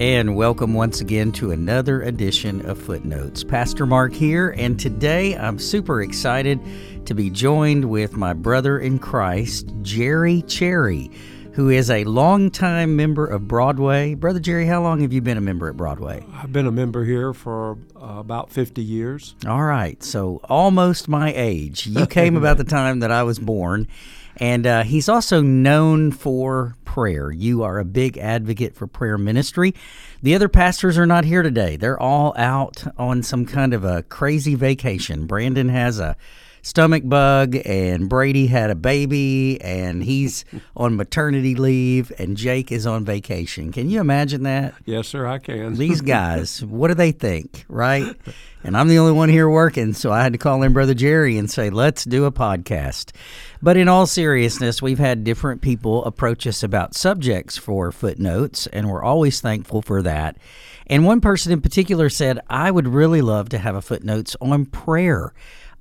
and welcome once again to another edition of Footnotes. Pastor Mark here, and today I'm super excited to be joined with my brother in Christ, Jerry Cherry, who is a longtime member of Broadway. Brother Jerry, how long have you been a member at Broadway? I've been a member here for uh, about 50 years. All right, so almost my age. You came about the time that I was born. And uh, he's also known for prayer. You are a big advocate for prayer ministry. The other pastors are not here today. They're all out on some kind of a crazy vacation. Brandon has a stomach bug, and Brady had a baby, and he's on maternity leave, and Jake is on vacation. Can you imagine that? Yes, sir, I can. These guys, what do they think, right? And I'm the only one here working, so I had to call in Brother Jerry and say, let's do a podcast. But in all seriousness, we've had different people approach us about subjects for footnotes, and we're always thankful for that. And one person in particular said, I would really love to have a footnotes on prayer.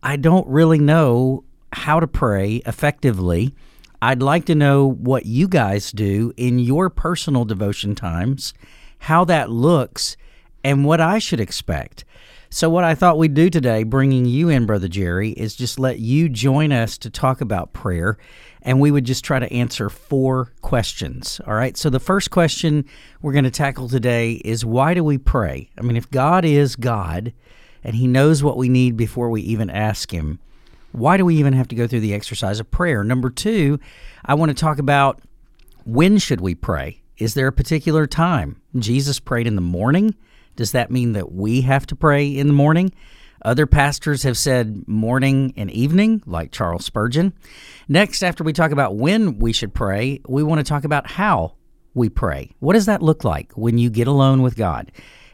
I don't really know how to pray effectively. I'd like to know what you guys do in your personal devotion times, how that looks, and what I should expect. So, what I thought we'd do today, bringing you in, Brother Jerry, is just let you join us to talk about prayer, and we would just try to answer four questions. All right. So, the first question we're going to tackle today is why do we pray? I mean, if God is God, and He knows what we need before we even ask Him. Why do we even have to go through the exercise of prayer? Number two, I want to talk about when should we pray? Is there a particular time? Jesus prayed in the morning. Does that mean that we have to pray in the morning? Other pastors have said morning and evening, like Charles Spurgeon. Next, after we talk about when we should pray, we want to talk about how we pray. What does that look like when you get alone with God?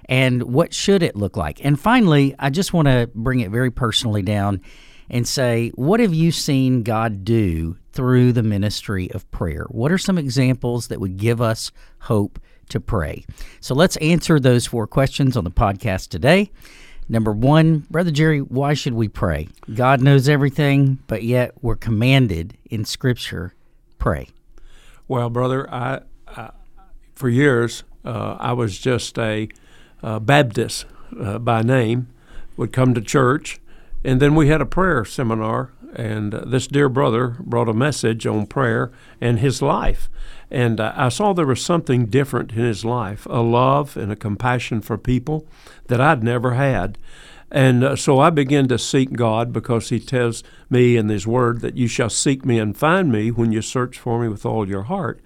and what should it look like? And finally, I just want to bring it very personally down and say, what have you seen God do through the ministry of prayer? What are some examples that would give us hope to pray? So let's answer those four questions on the podcast today. Number one, Brother Jerry, why should we pray? God knows everything, but yet we're commanded in Scripture pray. Well, brother, I, I for years uh, I was just a Baptist uh, by name, would come to church. And then we had a prayer seminar, and uh, this dear brother brought a message on prayer and his life. And uh, I saw there was something different in his life a love and a compassion for people that I'd never had. And uh, so I began to seek God because He tells me in His Word that you shall seek me and find me when you search for me with all your heart.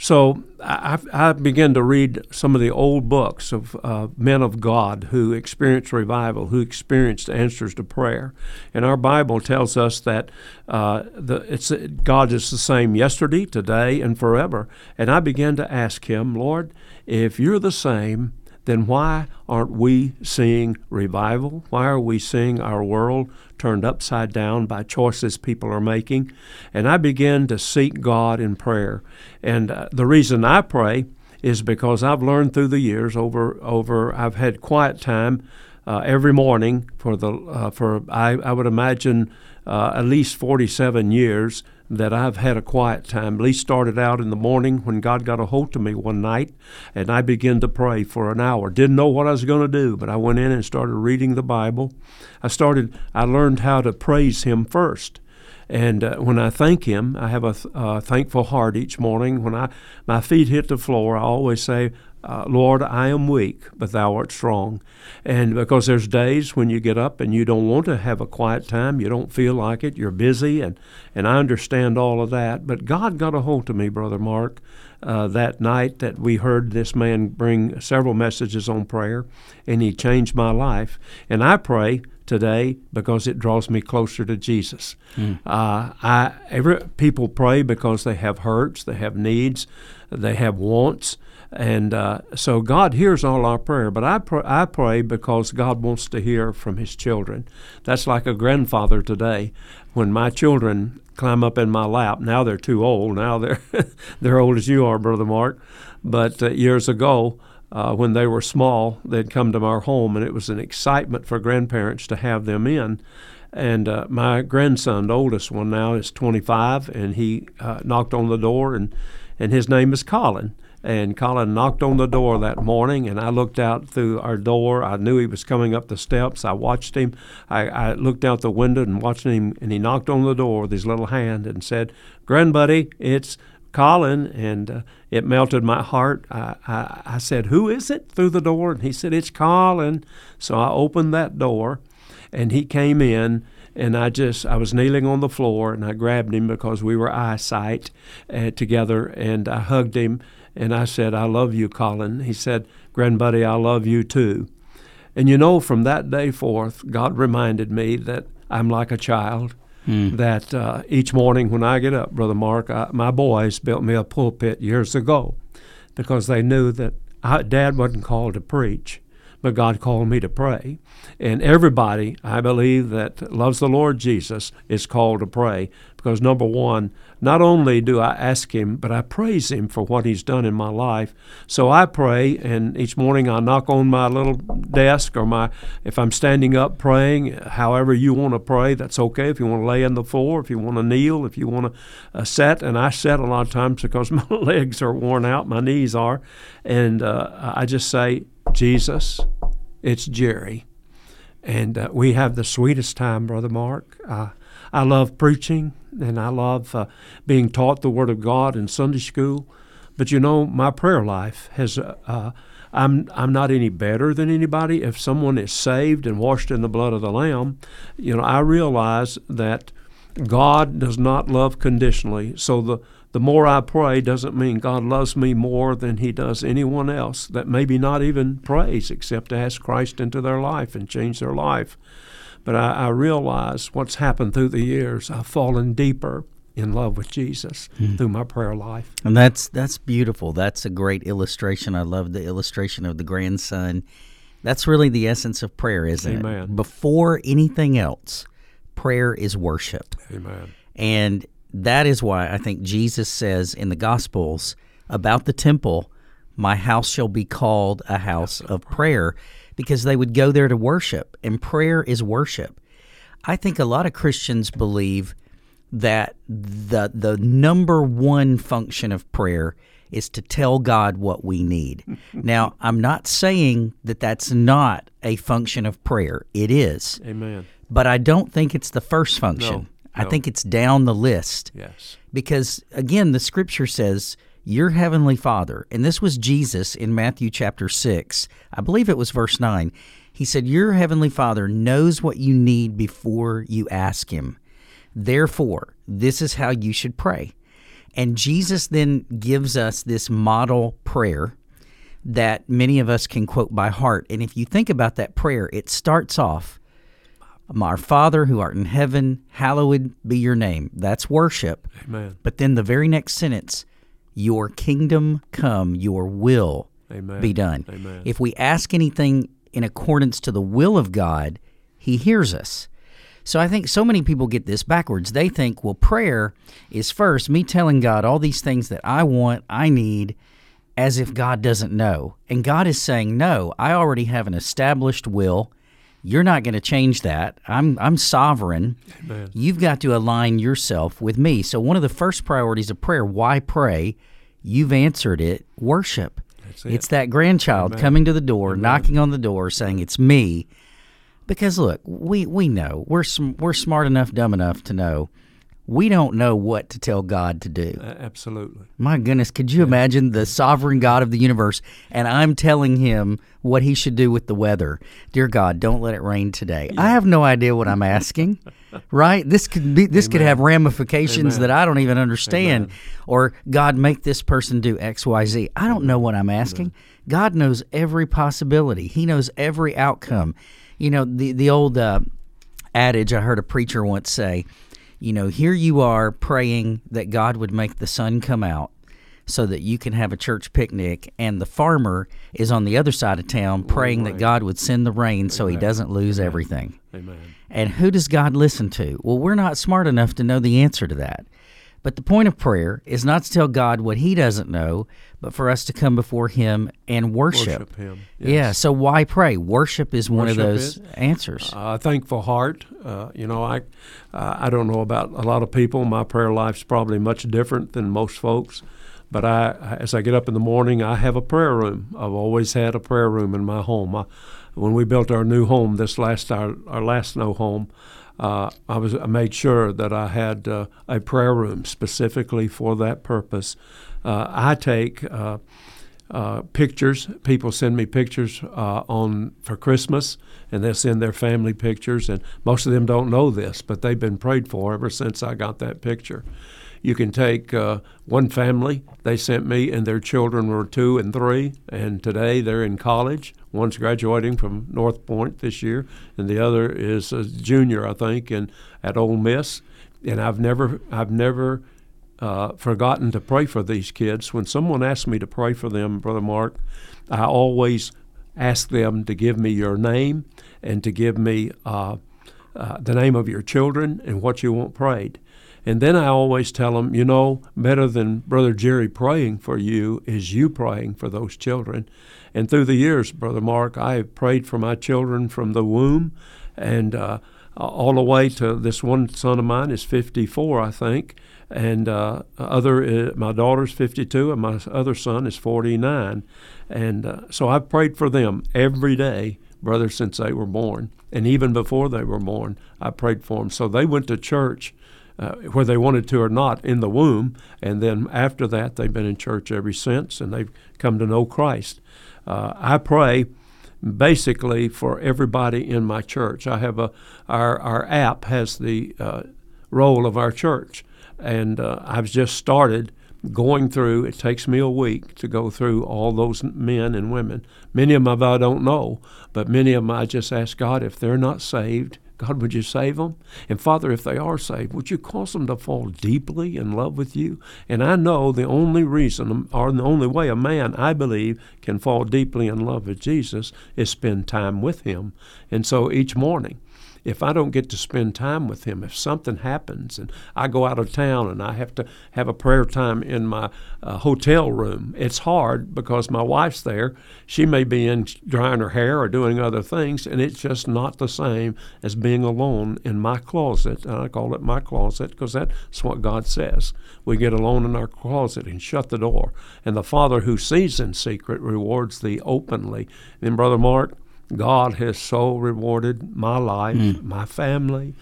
So I, I, began to read some of the old books of uh, men of God who experienced revival, who experienced answers to prayer. And our Bible tells us that uh, the, it's, God is the same yesterday, today, and forever. And I began to ask Him, Lord, if you're the same, then why aren't we seeing revival? Why are we seeing our world turned upside down by choices people are making? And I began to seek God in prayer. And uh, the reason I pray is because I've learned through the years over over I've had quiet time uh, every morning for the uh, for I, I would imagine uh, at least 47 years that I've had a quiet time. Least started out in the morning when God got a hold of me one night, and I began to pray for an hour. Didn't know what I was going to do, but I went in and started reading the Bible. I started. I learned how to praise Him first. And uh, when I thank Him, I have a th- uh, thankful heart each morning. When I my feet hit the floor, I always say, uh, Lord, I am weak, but thou art strong. And because there's days when you get up and you don't want to have a quiet time, you don't feel like it, you're busy, and, and I understand all of that. But God got a hold of me, Brother Mark, uh, that night that we heard this man bring several messages on prayer, and he changed my life. And I pray today because it draws me closer to Jesus. Mm. Uh, I every people pray because they have hurts, they have needs, they have wants. And uh, so God hears all our prayer, but I, pr- I pray because God wants to hear from His children. That's like a grandfather today. When my children climb up in my lap, now they're too old. Now they're they're old as you are, brother Mark. But uh, years ago, uh, when they were small, they'd come to our home, and it was an excitement for grandparents to have them in. And uh, my grandson, the oldest one now, is 25, and he uh, knocked on the door, and and his name is Colin And Colin knocked on the door that morning, and I looked out through our door. I knew he was coming up the steps. I watched him. I, I looked out the window and watched him, and he knocked on the door with his little hand and said, "Grandbuddy, it's Colin." And uh, it melted my heart. I, I, I said, "Who is it?" through the door, and he said, "It's Colin." So I opened that door, and he came in and I just I was kneeling on the floor and I grabbed him because we were eyesight uh, together and I hugged him and I said I love you Colin he said grandbuddy I love you too and you know from that day forth God reminded me that I'm like a child Hmm. that uh, each morning when I get up brother Mark I, my boys built me a pulpit years ago because they knew that I, dad wasn't called to preach but God called me to pray. And everybody, I believe, that loves the Lord Jesus is called to pray because, number one, not only do I ask Him, but I praise Him for what He's done in my life. So I pray, and each morning I knock on my little desk or my, if I'm standing up praying, however you want to pray, that's okay. If you want to lay on the floor, if you want to kneel, if you want to uh, sit, and I sit a lot of times because my legs are worn out, my knees are, and uh, I just say, Jesus, it's Jerry. And uh, we have the sweetest time, Brother Mark. Uh, I love preaching and I love uh, being taught the Word of God in Sunday school. But you know, my prayer life has. Uh, I'm I'm not any better than anybody. If someone is saved and washed in the blood of the Lamb, you know, I realize that God does not love conditionally. So the the more I pray doesn't mean God loves me more than He does anyone else that maybe not even prays except to ask Christ into their life and change their life. But I, I realize what's happened through the years. I've fallen deeper in love with Jesus hmm. through my prayer life. And that's that's beautiful. That's a great illustration. I love the illustration of the grandson. That's really the essence of prayer, isn't it? Amen. Before anything else, prayer is worship. Amen. And that is why I think Jesus says in the Gospels about the temple, My house shall be called a house of prayer, because they would go there to worship, and prayer is worship. I think a lot of Christians believe that the the number one function of prayer is to tell God what we need. now, I'm not saying that that's not a function of prayer. It is. Amen. But I don't think it's the first function. No, I think it's down the list Yes. because again the scripture says your heavenly father and this was jesus in matthew chapter 6 i believe it was verse 9 he said your heavenly father knows what you need before you ask him therefore this is how you should pray and jesus then gives us this model prayer that many of us can quote by heart and if you think about that prayer it starts off our Father who art in heaven, hallowed be your name. That's worship. Amen. But then the very next sentence, your kingdom come, your will Amen. be done. Amen. If we ask anything in accordance to the will of God, He hears us. So I think so many people get this backwards. They think, well, prayer is first me telling God all these things that I want, I need, as if God doesn't know. And God is saying, no, I already have an established will. You're not going to change that. I'm I'm sovereign. Amen. You've got to align yourself with me. So one of the first priorities of prayer, why pray? You've answered it, worship. It. It's that grandchild coming to the door, knocking on the door, saying it's me. Because look, we we know we're sm- we're smart enough, dumb enough to know we don't know what to tell God to do. A- absolutely. My goodness, could you imagine the sovereign God of the universe and I'm telling him what he should do with the weather? Dear God, don't let it rain today. I have no idea what I'm asking. right? This could be this could have ramifications Amen. that I don't even understand. Or God make this person do XYZ. I don't know what I'm asking. God knows every possibility. He knows every outcome. You know, the the old uh, adage I heard a preacher once say, you know, here you are praying that God would make the sun come out so that you can have a church picnic, and the farmer is on the other side of town praying that God would send the rain so he doesn't lose everything. Amen. And who does God listen to? Well, we're not smart enough to know the answer to that. But the point of prayer is not to tell God what he doesn't know, but for us to come before him and worship. Worship Him. Yeah, so why pray? Worship is one of those is- answers. a thankful heart. Uh, you know, I uh, I don't know about a lot of people. My prayer life's probably much different than most folks, But I, as I get up in the morning, I have a prayer room. I've always had a prayer room in my home. I, when we built our new home, this last our, our last no home, uh, I was I made sure that I had uh, a prayer room specifically for that purpose. Uh, I take uh, uh, pictures. People send me pictures uh, on for Christmas, and they send their family pictures. And most of them don't know this, but they've been prayed for ever since I got that picture. You can take one family they sent me, and their children were two and three, and today they're in college. One's graduating from North Point this year, and the other is a junior, I think, and at Ole Miss. And I've never, I've never uh, forgotten to pray for these kids. When someone asks me to pray for them, Brother Mark, I always ask them to give me your name and to give me uh, uh, the name of your children and what you want prayed. And then I always tell them, you know, better than Brother Jerry praying for you is you praying for those children. And through the years, Brother Mark, I have prayed for my children from the womb and uh, all the way to this one son of mine is 54, I think. And uh, other, uh, my daughter's 52, and my other son is 49. And uh, so I've prayed for them every day, brother, since they were born. And even before they were born, I prayed for them. So they went to church uh, whether they wanted to or not in the womb. And then after that, they've been in church ever since and they've come to know Christ. Uh, I pray basically for everybody in my church. I have a our our app has the uh, roll of our church, and uh, I've just started going through. It takes me a week to go through all those men and women. Many of them I don't know, but many of them I just ask God if they're not saved God, would you save them? And Father, if they are saved, would you cause them to fall deeply in love with you? And I know the only reason, or the only way a man, I believe, can fall deeply in love with Jesus is spend time with him. And so each morning, if I don't get to spend time with him, if something happens and I go out of town and I have to have a prayer time in my uh, hotel room, it's hard because my wife's there. She may be in drying her hair or doing other things, and it's just not the same as being alone in my closet. And I call it my closet because that's what God says. We get alone in our closet and shut the door. And the Father who sees in secret rewards thee openly. And Brother Mark, God has so rewarded my life, mm. my family,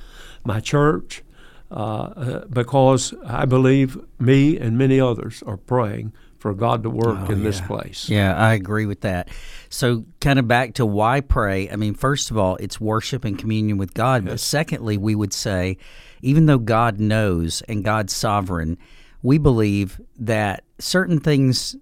my church, uh, uh, because I believe me and many others are praying for God to work oh, in yeah. this place. Yeah, I agree with that. So, kind of back to why pray. I mean, first of all, it's worship and communion with God. Yes. But secondly, we would say, even though God knows and God's sovereign, we believe that certain things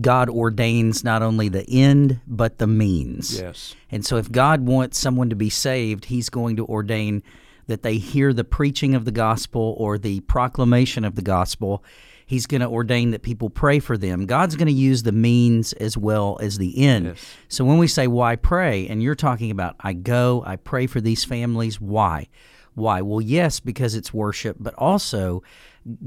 God ordains not only the end but the means. Yes. And so if God wants someone to be saved, he's going to ordain that they hear the preaching of the gospel or the proclamation of the gospel. He's going to ordain that people pray for them. God's going to use the means as well as the end. Yes. So when we say why pray and you're talking about I go, I pray for these families, why? Why? Well, yes, because it's worship, but also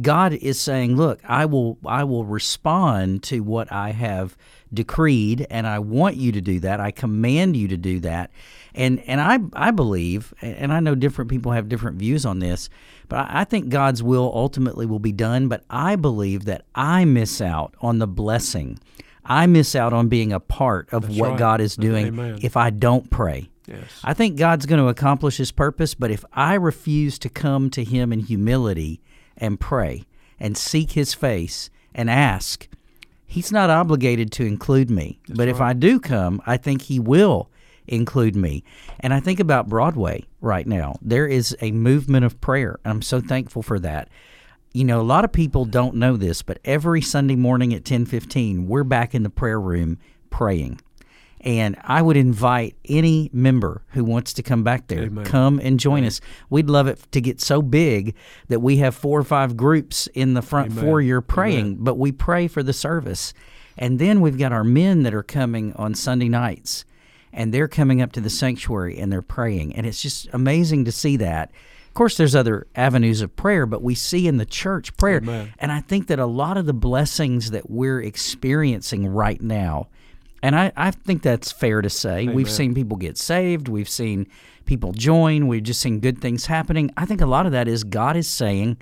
God is saying, "Look, I will I will respond to what I have decreed and I want you to do that. I command you to do that." And and I I believe and I know different people have different views on this, but I think God's will ultimately will be done, but I believe that I miss out on the blessing. I miss out on being a part of That's what right. God is doing Amen. if I don't pray. Yes. I think God's going to accomplish his purpose, but if I refuse to come to him in humility, and pray and seek his face and ask, he's not obligated to include me. That's but right. if I do come, I think he will include me. And I think about Broadway right now. There is a movement of prayer, and I'm so thankful for that. You know, a lot of people don't know this, but every Sunday morning at 10:15, we're back in the prayer room praying. And I would invite any member who wants to come back there, Amen. come and join Amen. us. We'd love it to get so big that we have four or five groups in the front Amen. foyer praying, but we pray for the service. And then we've got our men that are coming on Sunday nights, and they're coming up to the sanctuary and they're praying. And it's just amazing to see that. Of course, there's other avenues of prayer, but we see in the church prayer. And I think that a lot of the blessings that we're experiencing right now and I, I think that's fair to say. Amen. We've seen people get saved. We've seen people join. We've just seen good things happening. I think a lot of that is God is saying,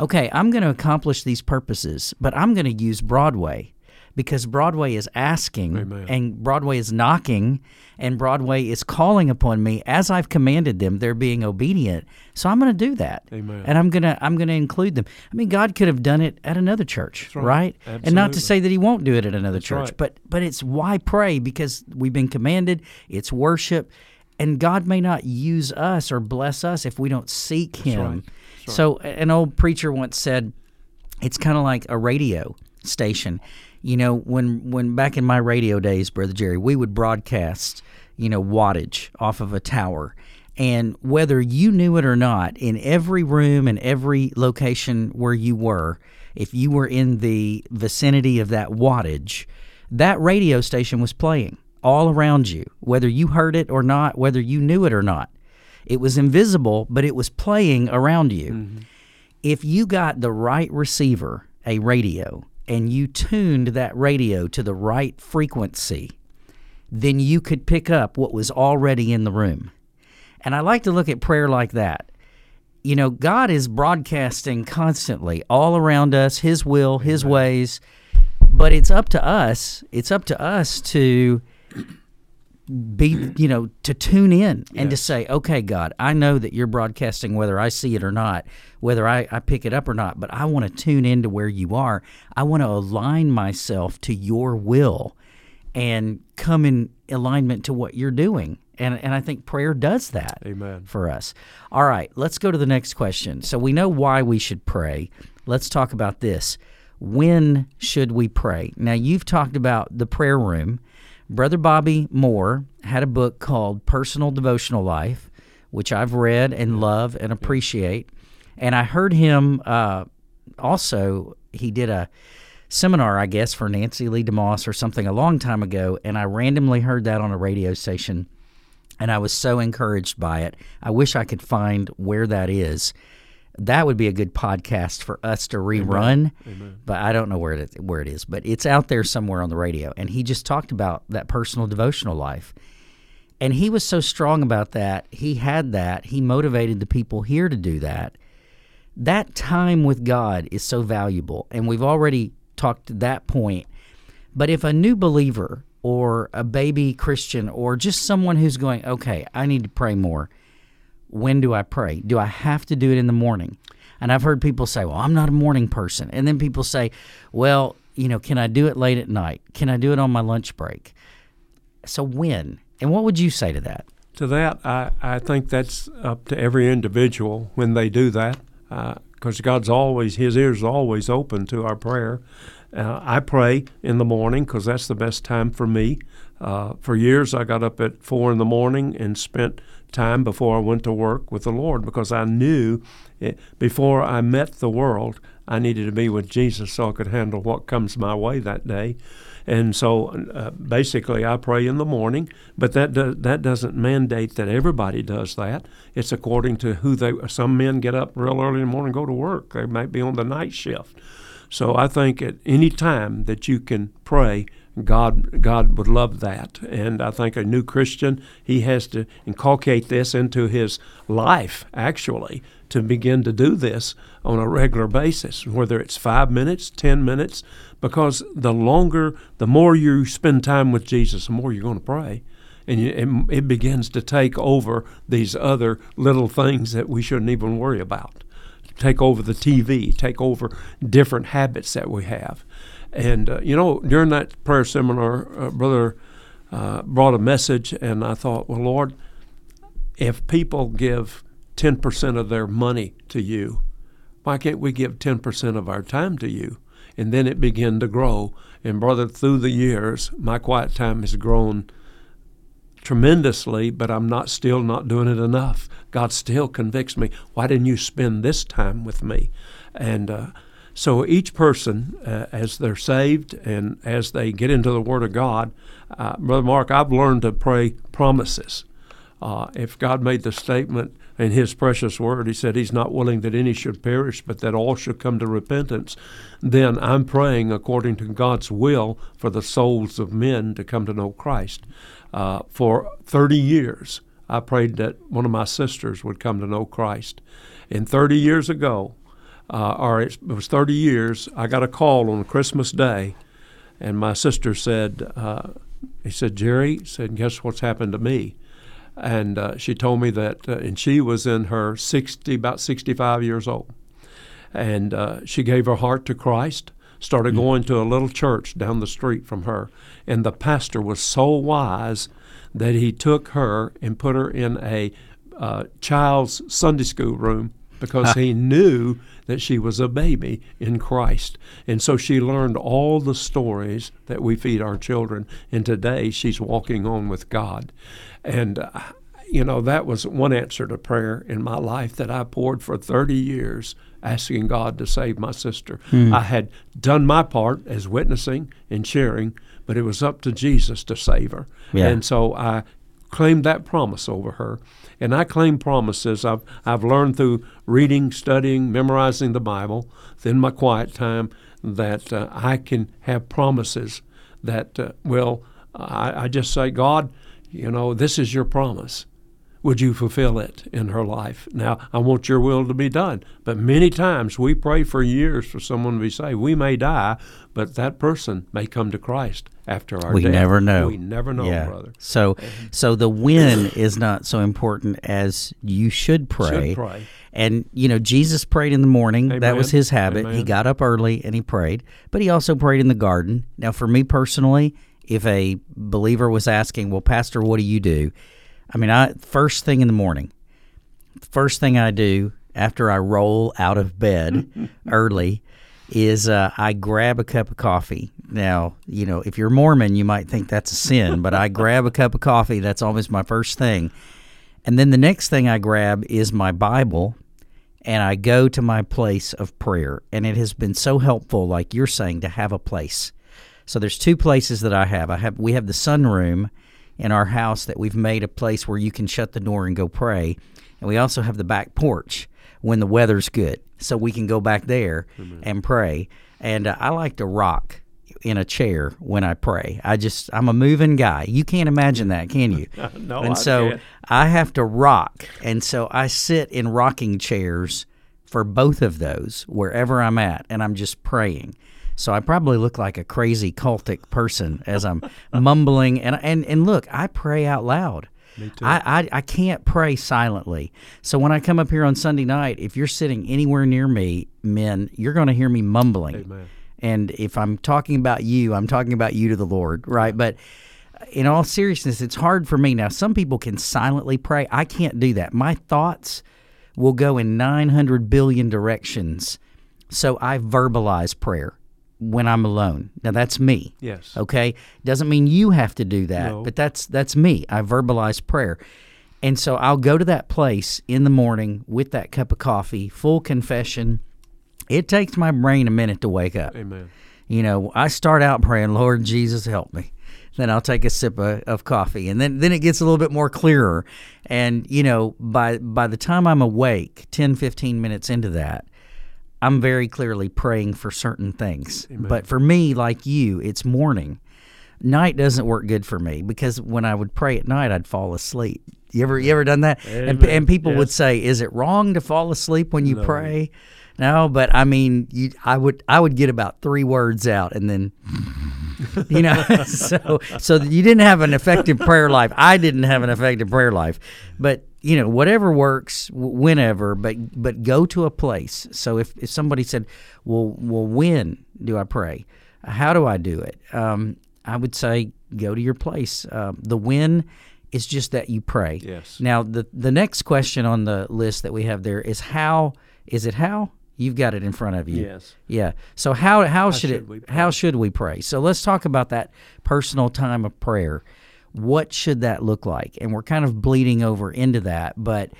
okay, I'm going to accomplish these purposes, but I'm going to use Broadway because Broadway is asking Amen. and Broadway is knocking and Broadway is calling upon me as I've commanded them. They're being obedient. So I'm going to do that. Amen. And I'm going to I'm going to include them. I mean, God could have done it at another church, right. right? And not to say that he won't do it at another church, right. but but it's why pray because we've been commanded, it's worship, and God may not use us or bless us if we don't seek him. That's right. So an old preacher once said, it's kind of like a radio station. You know, when when back in my radio days, brother Jerry, we would broadcast, you know, wattage off of a tower. And whether you knew it or not, in every room and every location where you were, if you were in the vicinity of that wattage, that radio station was playing all around you, whether you heard it or not, whether you knew it or not. It was invisible, but it was playing around you mm-hmm. if you got the right receiver, a radio, and you tuned that radio to the right frequency, then you could pick up what was already in the room. And I like to look at prayer like that. You know, God is broadcasting constantly all around us, His will, His ways, but it's up to us. It's up to us to be you know to tune in and to say okay god i know that you're broadcasting whether i see it or not whether i, I pick it up or not but i want to tune into where you are. I want to align myself to your will and come in alignment to what you're doing. And, and i think prayer does that Amen. for us. All right let's go to the next question. So we know why we should pray. Let's talk about this. When should we pray? Now you've talked about the prayer room Brother Bobby Moore had a book called Personal Devotional Life, which I've read and love and appreciate. And I heard him uh, also, he did a seminar, I guess, for Nancy Leigh DeMoss or something a long time ago. And I randomly heard that on a radio station. And I was so encouraged by it. I wish I could find where that is. That would be a good podcast for us to rerun, but I don't know where it where it is. But it's out there somewhere on the radio, and he just talked about that personal devotional life, and he was so strong about that. He had that. He motivated the people here to do that. That time with God is so valuable, and we've already talked to that point. But if a new believer or a baby Christian or just someone who's going, okay, I need to pray more when do I pray? Do I have to do it in the morning? And I've heard people say, well, I'm not a morning person. And then people say, well, you know, can I do it late at night? Can I do it on my lunch break? So when? And what would you say to that? To that, I, I think that's up to every individual when they do that, because God's always, His ears are always open to our prayer. Uh, I pray in the morning because that's the best time for me. Uh, for years, I got up at four in the morning and spent time before I went to work with the Lord because I knew it, before I met the world, I needed to be with Jesus so I could handle what comes my way that day. And so uh, basically, I pray in the morning, but that do, that doesn't mandate that everybody does that. It's according to who they. Some men get up real early in the morning and go to work. They might be on the night shift. So I think at any time that you can pray, God God would love that. And I think a new Christian, he has to inculcate this into his life actually to begin to do this on a regular basis, whether it's 5 minutes, 10 minutes, because the longer the more you spend time with Jesus, the more you're going to pray. And it begins to take over these other little things that we shouldn't even worry about take over the TV, take over different habits that we have. And, uh, you know, during that prayer seminar, uh, Brother uh, brought a message, and I thought, well, Lord, if people give 10% of their money to you, why can't we give 10% of our time to you? And then it began to grow. And, brother, through the years, my quiet time has grown tremendously, but I'm not still not doing it enough. God still convicts me. Why didn't you spend this time with me? And uh, so each person, uh, as they're saved and as they get into the Word of God, uh, Brother Mark, I've learned to pray promises. Uh, if God made the statement in His precious Word, He said He's not willing that any should perish, but that all should come to repentance, then I'm praying according to God's will for the souls of men to come to know Christ. Uh, for 30 years, I prayed that one of my sisters would come to know Christ. And 30 years ago, uh, or it was 30 years, I got a call on Christmas Day, and my sister said, uh, he said, Jerry, said, guess what's happened to me? And uh, she told me that, uh, and she was in her 60, about 65 years old. And uh, she gave her heart to Christ, started mm-hmm. going to a little church down the street from her. And the pastor was so wise that he took her and put her in a uh, child's Sunday school room because he knew that she was a baby in Christ. And so she learned all the stories that we feed our children. And today she's walking on with God. And, uh, you know, that was one answer to prayer in my life that I poured for 30 years, asking God to save my sister. Mm. I had done my part as witnessing and sharing, but it was up to Jesus to save her. Yeah. And so I claimed that promise over her. And I claim promises. I've, I've learned through reading, studying, memorizing the Bible, in my quiet time, that uh, I can have promises that, uh, well, I, I just say, God, you know, this is your promise would you fulfill it in her life? Now, I want your will to be done. But many times we pray for years for someone to be saved. We may die, but that person may come to Christ after our death. we death. never know. We never know, yeah. brother. So, so the when is not so important as you should pray. Should pray. And you know, Jesus prayed in the morning. Amen. That was his habit. Amen. He got up early and he prayed, but he also prayed in the garden. Now, for me personally, if a believer was asking, "Well, Pastor, what do you do?" I mean, I first thing in the morning, first thing I do after I roll out of bed early is uh, I grab a cup of coffee. Now, you know, if you're Mormon, you might think that's a sin, but I grab a cup of coffee. That's always my first thing. And then the next thing I grab is my Bible and I go to my place of prayer. And it has been so helpful, like you're saying, to have a place. So there's two places that I have. I have we have the sunroom in our house that we've made a place where you can shut the door and go pray. And we also have the back porch when the weather's good, so we can go back there Amen. and pray. And uh, I like to rock in a chair when I pray. I just I'm a moving guy. You can't imagine that, can you? no, and I so can't. I have to rock, and so I sit in rocking chairs for both of those wherever I'm at, and I'm just praying. So I probably look like a crazy cultic person as I'm mumbling. And, and, and look, I pray out loud. Me too. I, I, I can't pray silently. So when I come up here on Sunday night, if you're sitting anywhere near me, men, you're going to hear me mumbling. Amen. And if I'm talking about you, I'm talking about you to the Lord, right? But in all seriousness, it's hard for me. Now, some people can silently pray. I can't do that. My thoughts will go in 900 billion directions. So I verbalize prayer when I'm alone. Now that's me. Yes. Okay. Doesn't mean you have to do that, No. but that's that's me. I verbalize prayer. And so I'll go to that place in the morning with that cup of coffee, full confession. It takes my brain a minute to wake up. Amen. You know, I start out praying, Lord Jesus, help me. Then I'll take a sip of, of coffee, and then then it gets a little bit more clearer. And you know, by by the time I'm awake, 10, 15 minutes into that, I'm very clearly praying for certain things. Amen. But for me, like you, it's morning. Night doesn't work good for me because when I would pray at night, I'd fall asleep. You ever you ever done that? And, Amen. and people would say, "Is it wrong to fall asleep when you No. pray?" No, but I mean, you, I would I would get about three words out and then, you know, so so you didn't have an effective prayer life. I didn't have an effective prayer life, but you know, whatever works, whenever. But but go to a place. So if if somebody said, "Well, well, when do I pray? How do I do it?" Um, I would say go to your place. Um, the when is just that you pray. Yes. Now the the next question on the list that we have there is how is it how you've got it in front of you. Yes. Yeah. So how how, should, should it how should we pray? So let's talk about that personal time of prayer. What should that look like? And we're kind of bleeding over into that, but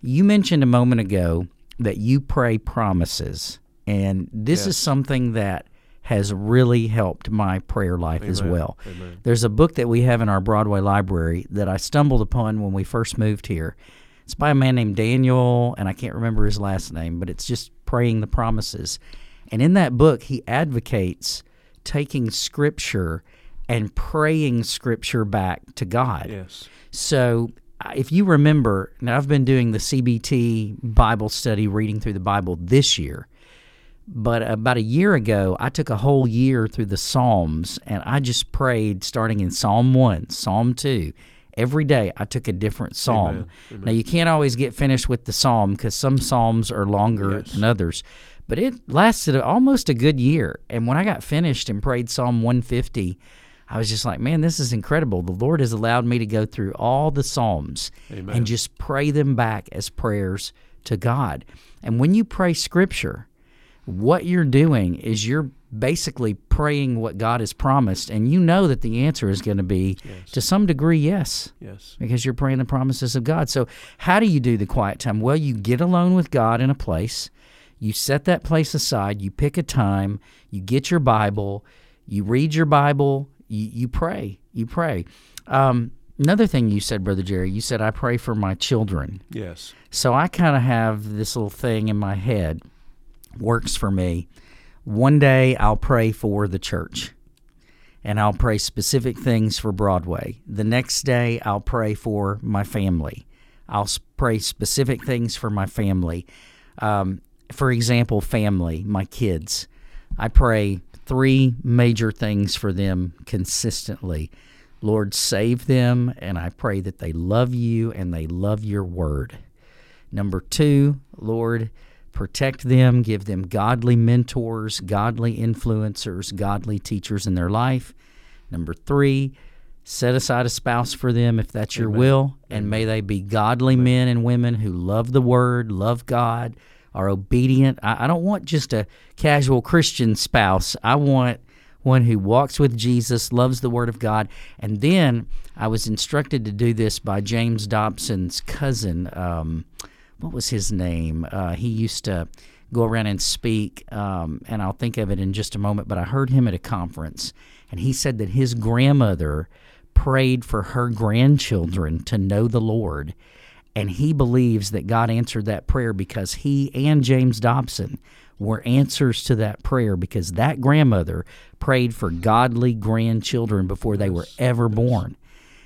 you mentioned a moment ago that you pray promises, and this is something that has really helped my prayer life as well. Amen. There's a book that we have in our Broadway library that I stumbled upon when we first moved here. It's by a man named Daniel, and I can't remember his last name, but it's just praying the promises. And in that book, he advocates taking scripture and praying scripture back to God. Yes. So uh, if you remember, now I've been doing the CBT Bible study, reading through the Bible this year. But about a year ago, I took a whole year through the Psalms and I just prayed starting in Psalm 1, Psalm 2. Every day I took a different psalm. Amen. Amen. Now, you can't always get finished with the psalm because some psalms are longer Yes. than others. But it lasted almost a good year. And when I got finished and prayed Psalm 150, I was just like, man, this is incredible. The Lord has allowed me to go through all the Psalms Amen. and just pray them back as prayers to God. And when you pray Scripture, what you're doing is you're basically praying what God has promised, and you know that the answer is going to be, to some degree, yes Yes. because you're praying the promises of God. So, how do you do the quiet time? Well, you get alone with God in a place, you set that place aside, you pick a time, you get your Bible, you read your Bible, you, you pray, you pray. Um, another thing you said, Brother Jerry, you said, I pray for my children. Yes. So, I kind of have this little thing in my head, works for me. One day I'll pray for the church and I'll pray specific things for Broadway. The next day, I'll pray for my family. I'll pray specific things for my family. Um, for example, family, my kids. I pray three major things for them consistently. Lord, save them, and I pray that they love you and they love your word. Number two, Lord, protect them, give them godly mentors, godly influencers, godly teachers in their life. Number three, set aside a spouse for them if that's your will, and may they be godly men and women who love the word, love God, are obedient. I, I don't want just a casual Christian spouse. I want one who walks with Jesus, loves the Word of God. And then I was instructed to do this by James Dobson's cousin. Um, what was his name? Uh, he used to go around and speak, um, and I'll think of it in just a moment. But I heard him at a conference, and he said that his grandmother prayed for her grandchildren to know the Lord. And he believes that God answered that prayer because he and James Dobson were answers to that prayer because that grandmother prayed for godly grandchildren before they were ever born.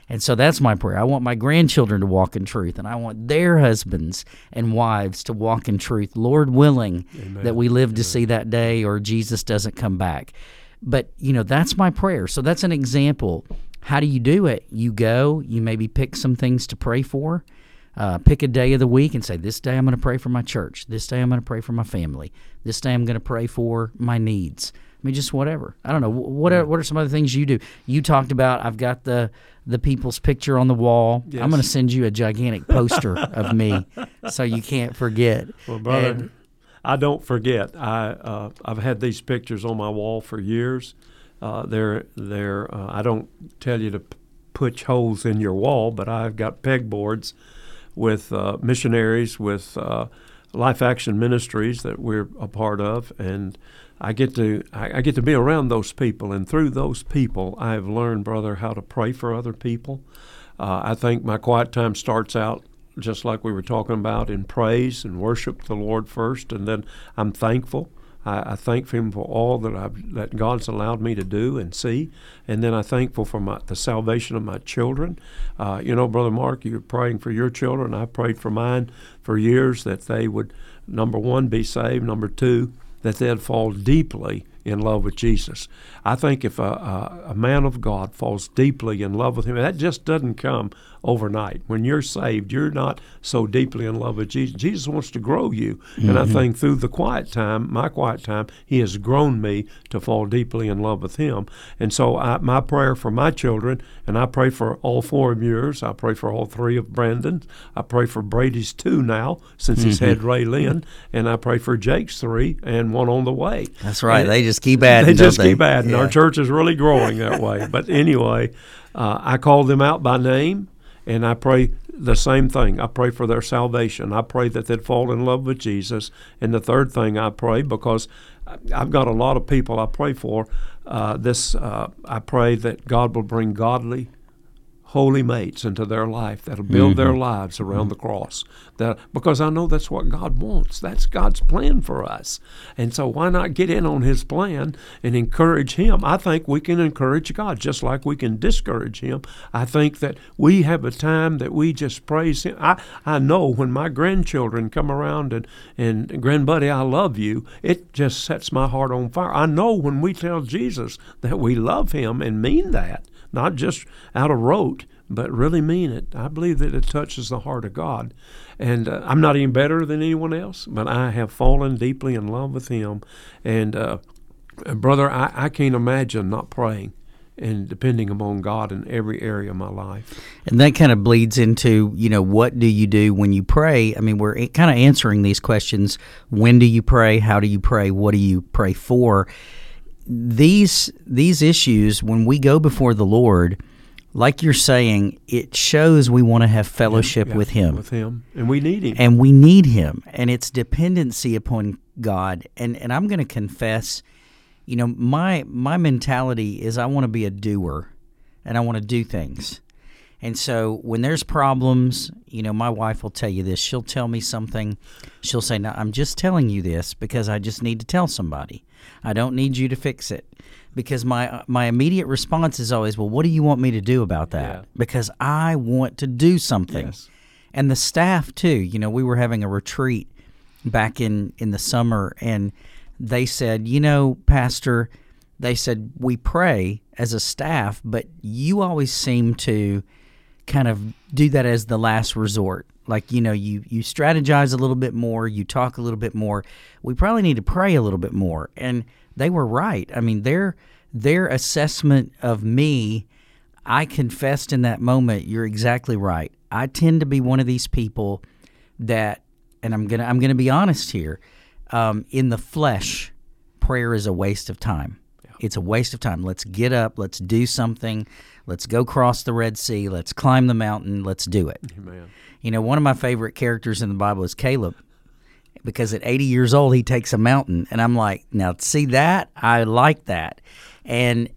And so that's my prayer. I want my grandchildren to walk in truth, and I want their husbands and wives to walk in truth, Lord willing, that we live to see that day or Jesus doesn't come back. But, you know, that's my prayer. So that's an example. How do you do it? You go, you maybe pick some things to pray for. Uh, pick a day of the week and say, This day I'm going to pray for my church. This day I'm going to pray for my family. This day I'm going to pray for my needs. I mean, just whatever. I don't know. What are, what are some other things you do? You talked about, I've got the, the people's picture on the wall. I'm going to send you a gigantic poster of me so you can't forget. Well, brother, And- I don't forget. I uh, I've had these pictures on my wall for years. Uh, they're they're. Uh, I don't tell you to p- put holes in your wall, but I've got pegboards with uh, missionaries with uh, Life Action Ministries that we're a part of, and I get to I, I get to be around those people, and through those people, I've learned, brother, how to pray for other people. Uh, I think my quiet time starts out just like we were talking about in praise and worship the Lord first, and then I'm thankful. I, I thank Him for all that I've, that God's allowed me to do and see, and then I'm thankful for my, the salvation of my children. Uh, you know, brother Mark, you're praying for your children. I prayed for mine for years that they would, number one, be saved. Number two, that they'd fall deeply in love with Jesus. I think if a, a, a man of God falls deeply in love with Him, that just doesn't come overnight. When you're saved, you're not so deeply in love with Jesus. Jesus wants to grow you. And I think through the quiet time, my quiet time, He has grown me to fall deeply in love with Him. And so I, my prayer for my children, and I pray for all four of yours, I pray for all three of Brandon's, I pray for Brady's two now, since he's had Ray Lynn, and I pray for Jake's three and one on the way. That's right. And- they just keep adding. they just keep adding. Our church is really growing that way. But anyway, uh, I call them out by name, and I pray the same thing. I pray for their salvation. I pray that they'd fall in love with Jesus. And the third thing I pray, because I've got a lot of people I pray for, uh, this uh, I pray that God will bring godly, holy mates into their life that'll build their mm-hmm. lives around the mm-hmm. cross. That because I know that's what God wants. That's God's plan for us. And so why not get in on his plan and encourage him? I think we can encourage God just like we can discourage him. I think that we have a time that we just praise him. I, I know when my grandchildren come around and, and grandbuddy, I love you, it just sets my heart on fire. I know when we tell Jesus that we love him and mean that not just out of rote, but really mean it. I believe that it touches the heart of God. And uh, I'm not any better than anyone else, but I have fallen deeply in love with Him. And, uh, brother, I, I can't imagine not praying and depending upon God in every area of my life. And that kind of bleeds into, you know, what do you do when you pray? I mean, we're kind of answering these questions. When do you pray? How do you pray? What do you pray for? These these issues when we go before the Lord, like you're saying, it shows we want to have fellowship Yeah, with Him. With Him. And we need Him. and we need him and it's dependency upon god and and i'm going to confess you know my my mentality is i want to be a doer and i want to do things and so when there's problems you know my wife will tell you this she'll tell me something she'll say no i'm just telling you this because i just need to tell somebody i don't need you to fix it because my uh, my immediate response is always well what do you want me to do about that Yeah. because i want to do something Yes. and the staff too. You know, we were having a retreat back in in the summer, and they said, you know, Pastor, they said we pray as a staff, but you always seem to kind of do that as the last resort. Like you know, you you strategize a little bit more, you talk a little bit more. We probably need to pray a little bit more, and they were right. I mean, their their assessment of me I confessed in that moment, you're exactly right. I tend to be one of these people that, and I'm gonna I'm gonna be honest here. Um, in the flesh, prayer is a waste of time. It's a waste of time. Let's get up. Let's do something. Let's go cross the Red Sea. Let's climb the mountain. Let's do it. Amen. You know, one of my favorite characters in the Bible is Caleb because at 80 years old, he takes a mountain. And I'm like, now, see that? I like that. And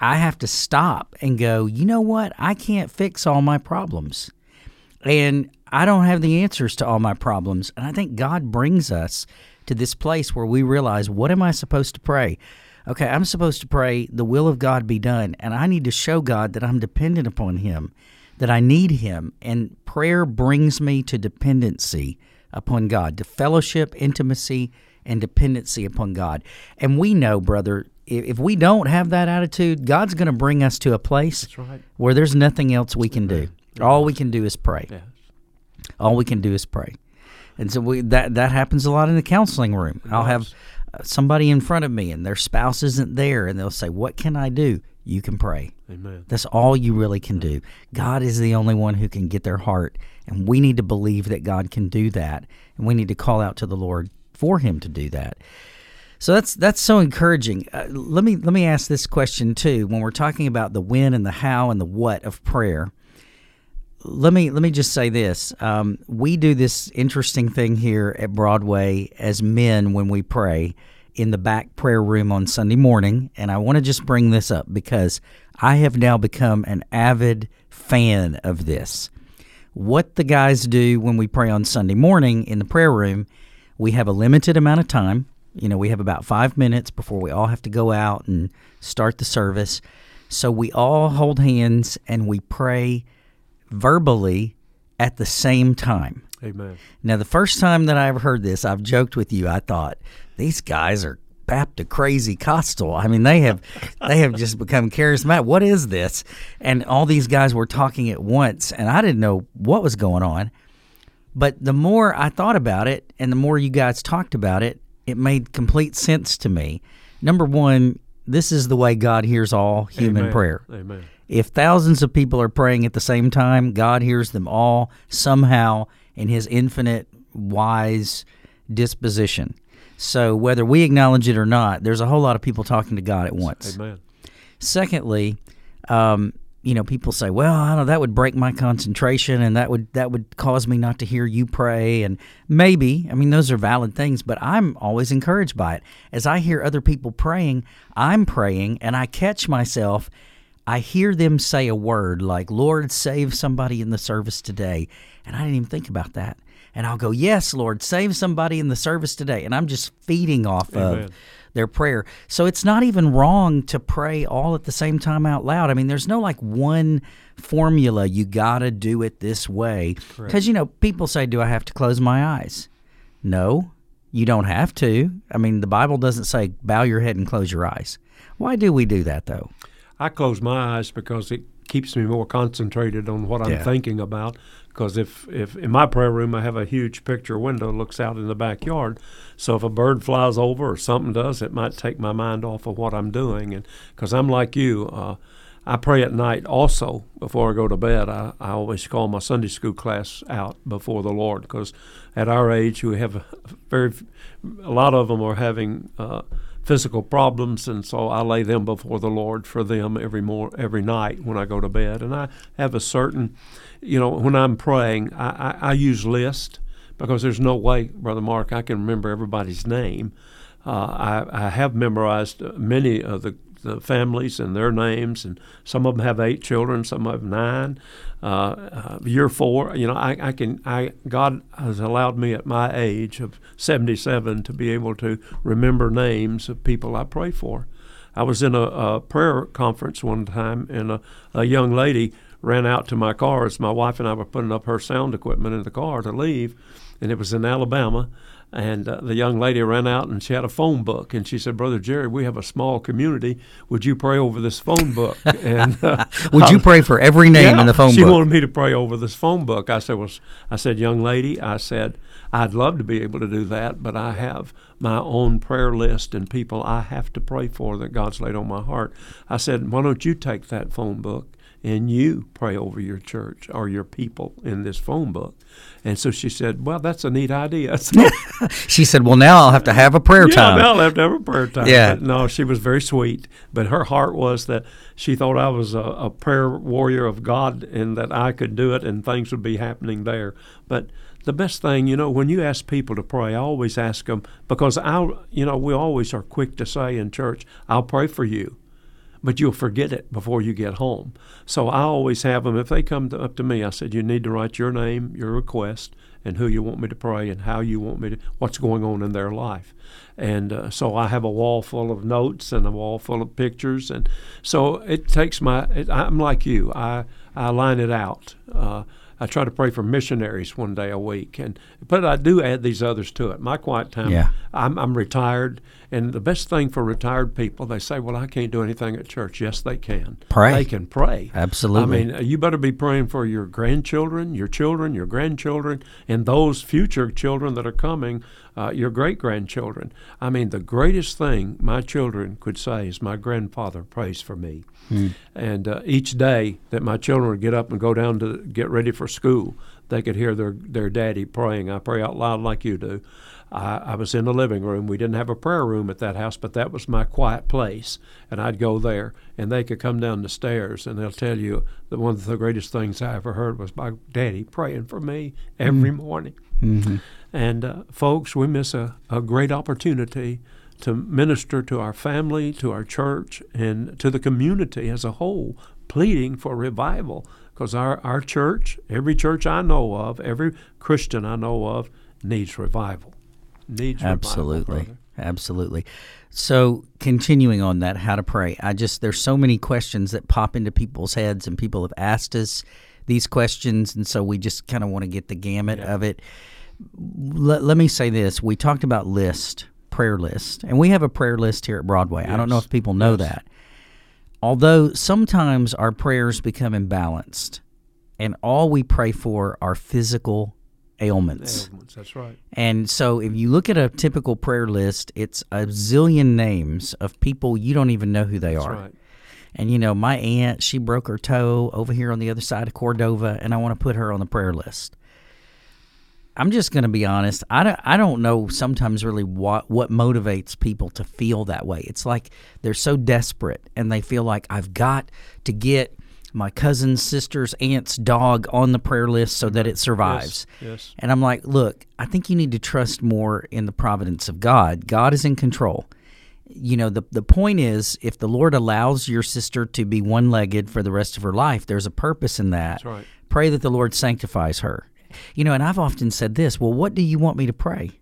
I have to stop and go, you know what? I can't fix all my problems. And I don't have the answers to all my problems. And I think God brings us to this place where we realize, what am I supposed to pray? Okay, I'm supposed to pray, the will of God be done. And I need to show God that I'm dependent upon Him, that I need Him. And prayer brings me to dependency upon God, to fellowship, intimacy, and dependency upon God. And we know, brother, if we don't have that attitude, God's going to bring us to a place right. where there's nothing else we can do. All we can do is pray. Yes. All we can do is pray. And so we that that happens a lot in the counseling room. I'll have somebody in front of me and their spouse isn't there and they'll say, "What can I do?" You can pray. Amen. That's all you really can do. God is the only one who can get their heart, and we need to believe that God can do that, and we need to call out to the Lord for Him to do that. So that's that's so encouraging. Uh, let me let me ask this question too. When we're talking about the when and the how and the what of prayer, let me let me just say this: um, we do this interesting thing here at Broadway as men when we pray in the back prayer room on Sunday morning, and I want to just bring this up because I have now become an avid fan of this. What the guys do when we pray on Sunday morning in the prayer room, we have a limited amount of time. You know, we have about five minutes before we all have to go out and start the service. So we all hold hands and we pray verbally at the same time. Amen. Now, the first time that I ever heard this, I've joked with you. I thought these guys are Baptist crazy costal. I mean, they have they have just become charismatic. What is this? And all these guys were talking at once, and I didn't know what was going on. But the more I thought about it, and the more you guys talked about it, it made complete sense to me. Number one, this is the way God hears all human Amen. prayer. Amen. If thousands of people are praying at the same time, God hears them all somehow in his infinite, wise disposition. So whether we acknowledge it or not, there's a whole lot of people talking to God at once. Amen. Secondly, um, you know, people say, "Well, I don't know, that would break my concentration, and that would that would cause me not to hear you pray." And maybe, I mean, those are valid things, but I'm always encouraged by it. As I hear other people praying, I'm praying, and I catch myself. I hear them say a word like, Lord, save somebody in the service today. And I didn't even think about that. And I'll go, Yes, Lord, save somebody in the service today. And I'm just feeding off Amen. of their prayer. So it's not even wrong to pray all at the same time out loud. I mean, there's no like one formula, you got to do it this way. Because, you know, people say, Do I have to close my eyes? No, you don't have to. I mean, the Bible doesn't say bow your head and close your eyes. Why do we do that though? I close my eyes because it keeps me more concentrated on what I'm Yeah. thinking about. Because if, if in my prayer room I have a huge picture window that looks out in the backyard, so if a bird flies over or something does, it might take my mind off of what I'm doing. And because I'm like you, uh, I pray at night also before I go to bed. I, I always call my Sunday school class out before the Lord because at our age we have a very a lot of them are having uh, physical problems, and so I lay them before the Lord for them every more every night when I go to bed. And I have a certain, you know, when I'm praying, I, I, I use list because there's no way, Brother Mark, I can remember everybody's name. Uh, I, I have memorized many of the, the families and their names, and some of them have eight children, some have nine. Uh, uh, year four, you know, I, I can. I God has allowed me at my age of 77 to be able to remember names of people I pray for. I was in a, a prayer conference one time, and a, a young lady ran out to my car as my wife and I were putting up her sound equipment in the car to leave, and it was in Alabama. And uh, the young lady ran out and she had a phone book, and she said, "Brother Jerry, we have a small community. Would you pray over this phone book?" And uh, Would you pray for every name yeah, in the phone she book? She wanted me to pray over this phone book. I said, "Well, I said, young lady, I said, I'd love to be able to do that, but I have my own prayer list and people I have to pray for that God's laid on my heart." I said, "Why don't you take that phone book and you pray over your church or your people in this phone book?" And so she said, "Well, that's a neat idea." So, She said, "Well, now I'll have to have a prayer yeah, time." now I'll have to have a prayer time. Yeah. But no, she was very sweet, but her heart was that she thought I was a, a prayer warrior of God and that I could do it and things would be happening there. But the best thing, you know, when you ask people to pray, I always ask them because I, you know, we always are quick to say in church, "I'll pray for you." But you'll forget it before you get home. So I always have them. If they come to, up to me, I said, "You need to write your name, your request, and who you want me to pray, and how you want me to, what's going on in their life." And uh, so I have a wall full of notes and a wall full of pictures, and so it takes my. It, I'm like you. I I line it out. Uh, I try to pray for missionaries one day a week, and but I do add these others to it. My quiet time. Yeah. I'm, I'm retired, and the best thing for retired people, they say, "Well, I can't do anything at church." Yes, they can. Pray. They can pray. Absolutely. I mean, uh, you better be praying for your grandchildren, your children, your grandchildren, and those future children that are coming, uh, your great grandchildren. I mean, the greatest thing my children could say is, "My grandfather prays for me." And uh, each day that my children would get up and go down to get ready for school, they could hear their, their daddy praying. I pray out loud like you do. I, I was in the living room. We didn't have a prayer room at that house, but that was my quiet place. And I'd go there, and they could come down the stairs, and they'll tell you that one of the greatest things I ever heard was my daddy praying for me every morning. And uh, folks, we miss a, a great opportunity to minister to our family, to our church, and to the community as a whole, pleading for revival. Because our, our church, every church I know of, every Christian I know of, needs revival. Needs Absolutely. revival. Absolutely. So, continuing on that, how to pray. I just, there's so many questions that pop into people's heads, and people have asked us these questions. And so, we just kind of want to get the gamut of it. Let, let me say this we talked about list, prayer list, and we have a prayer list here at Broadway. I don't know if people know that. Although sometimes our prayers become imbalanced, and all we pray for are physical ailments. Ailments, That's right. And so if you look at a typical prayer list, it's a zillion names of people you don't even know who they That's are. right. And you know, my aunt, she broke her toe over here on the other side of Cordova, and I want to put her on the prayer list. I'm just going to be honest. I don't, I don't know sometimes really what what motivates people to feel that way. It's like they're so desperate and they feel like I've got to get my cousin's sister's aunt's dog on the prayer list so that it mm-hmm. survives. Yes. And I'm like, look, I think you need to trust more in the providence of God. God is in control. you know the the point is if the Lord allows your sister to be one-legged for the rest of her life, there's a purpose in that. That's right. Pray that the Lord sanctifies her. You know, and I've often said this, well, what do you want me to pray?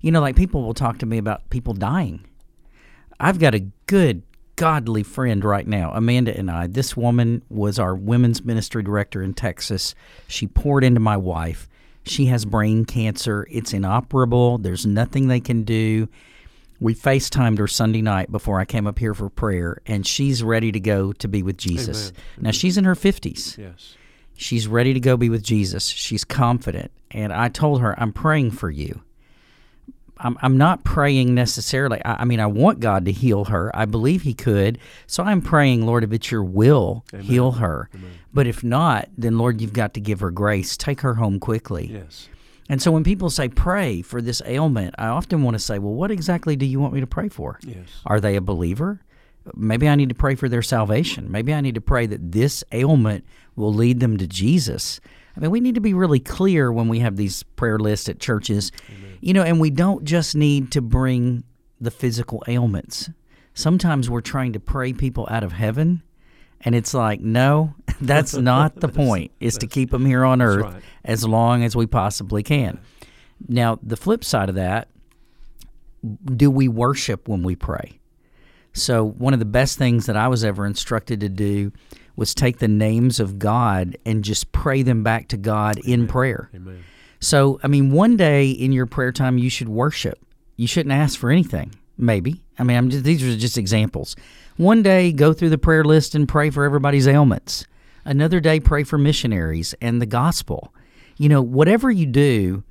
You know, like people will talk to me about people dying. I've got a good godly friend right now, Amanda and I. This woman was our women's ministry director in Texas. She poured into my wife. She has brain cancer. It's inoperable. There's nothing they can do. We FaceTimed her Sunday night before I came up here for prayer, and she's ready to go to be with Jesus. Amen. Now, she's in her 50s. Yes. She's ready to go be with Jesus. She's confident. And I told her, I'm praying for you. I'm, I'm not praying necessarily. I, I mean, I want God to heal her. I believe He could. So I'm praying, Lord, if it's your will, heal her. But if not, then Lord, you've got to give her grace. Take her home quickly. Yes. And so when people say pray for this ailment, I often want to say, well, what exactly do you want me to pray for? Yes. Are they a believer? Maybe I need to pray for their salvation. Maybe I need to pray that this ailment will lead them to Jesus. I mean, we need to be really clear when we have these prayer lists at churches, you know, and we don't just need to bring the physical ailments. Sometimes we're trying to pray people out of heaven, and it's like, no, that's not the point, is to keep them here on earth right. as long as we possibly can. Now, the flip side of that, do we worship when we pray? So, one of the best things that I was ever instructed to do was take the names of God and just pray them back to God in prayer. Amen. So, I mean, one day in your prayer time, you should worship. You shouldn't ask for anything, maybe. I mean, I'm just, these are just examples. One day, go through the prayer list and pray for everybody's ailments. Another day, pray for missionaries and the gospel. You know, whatever you do,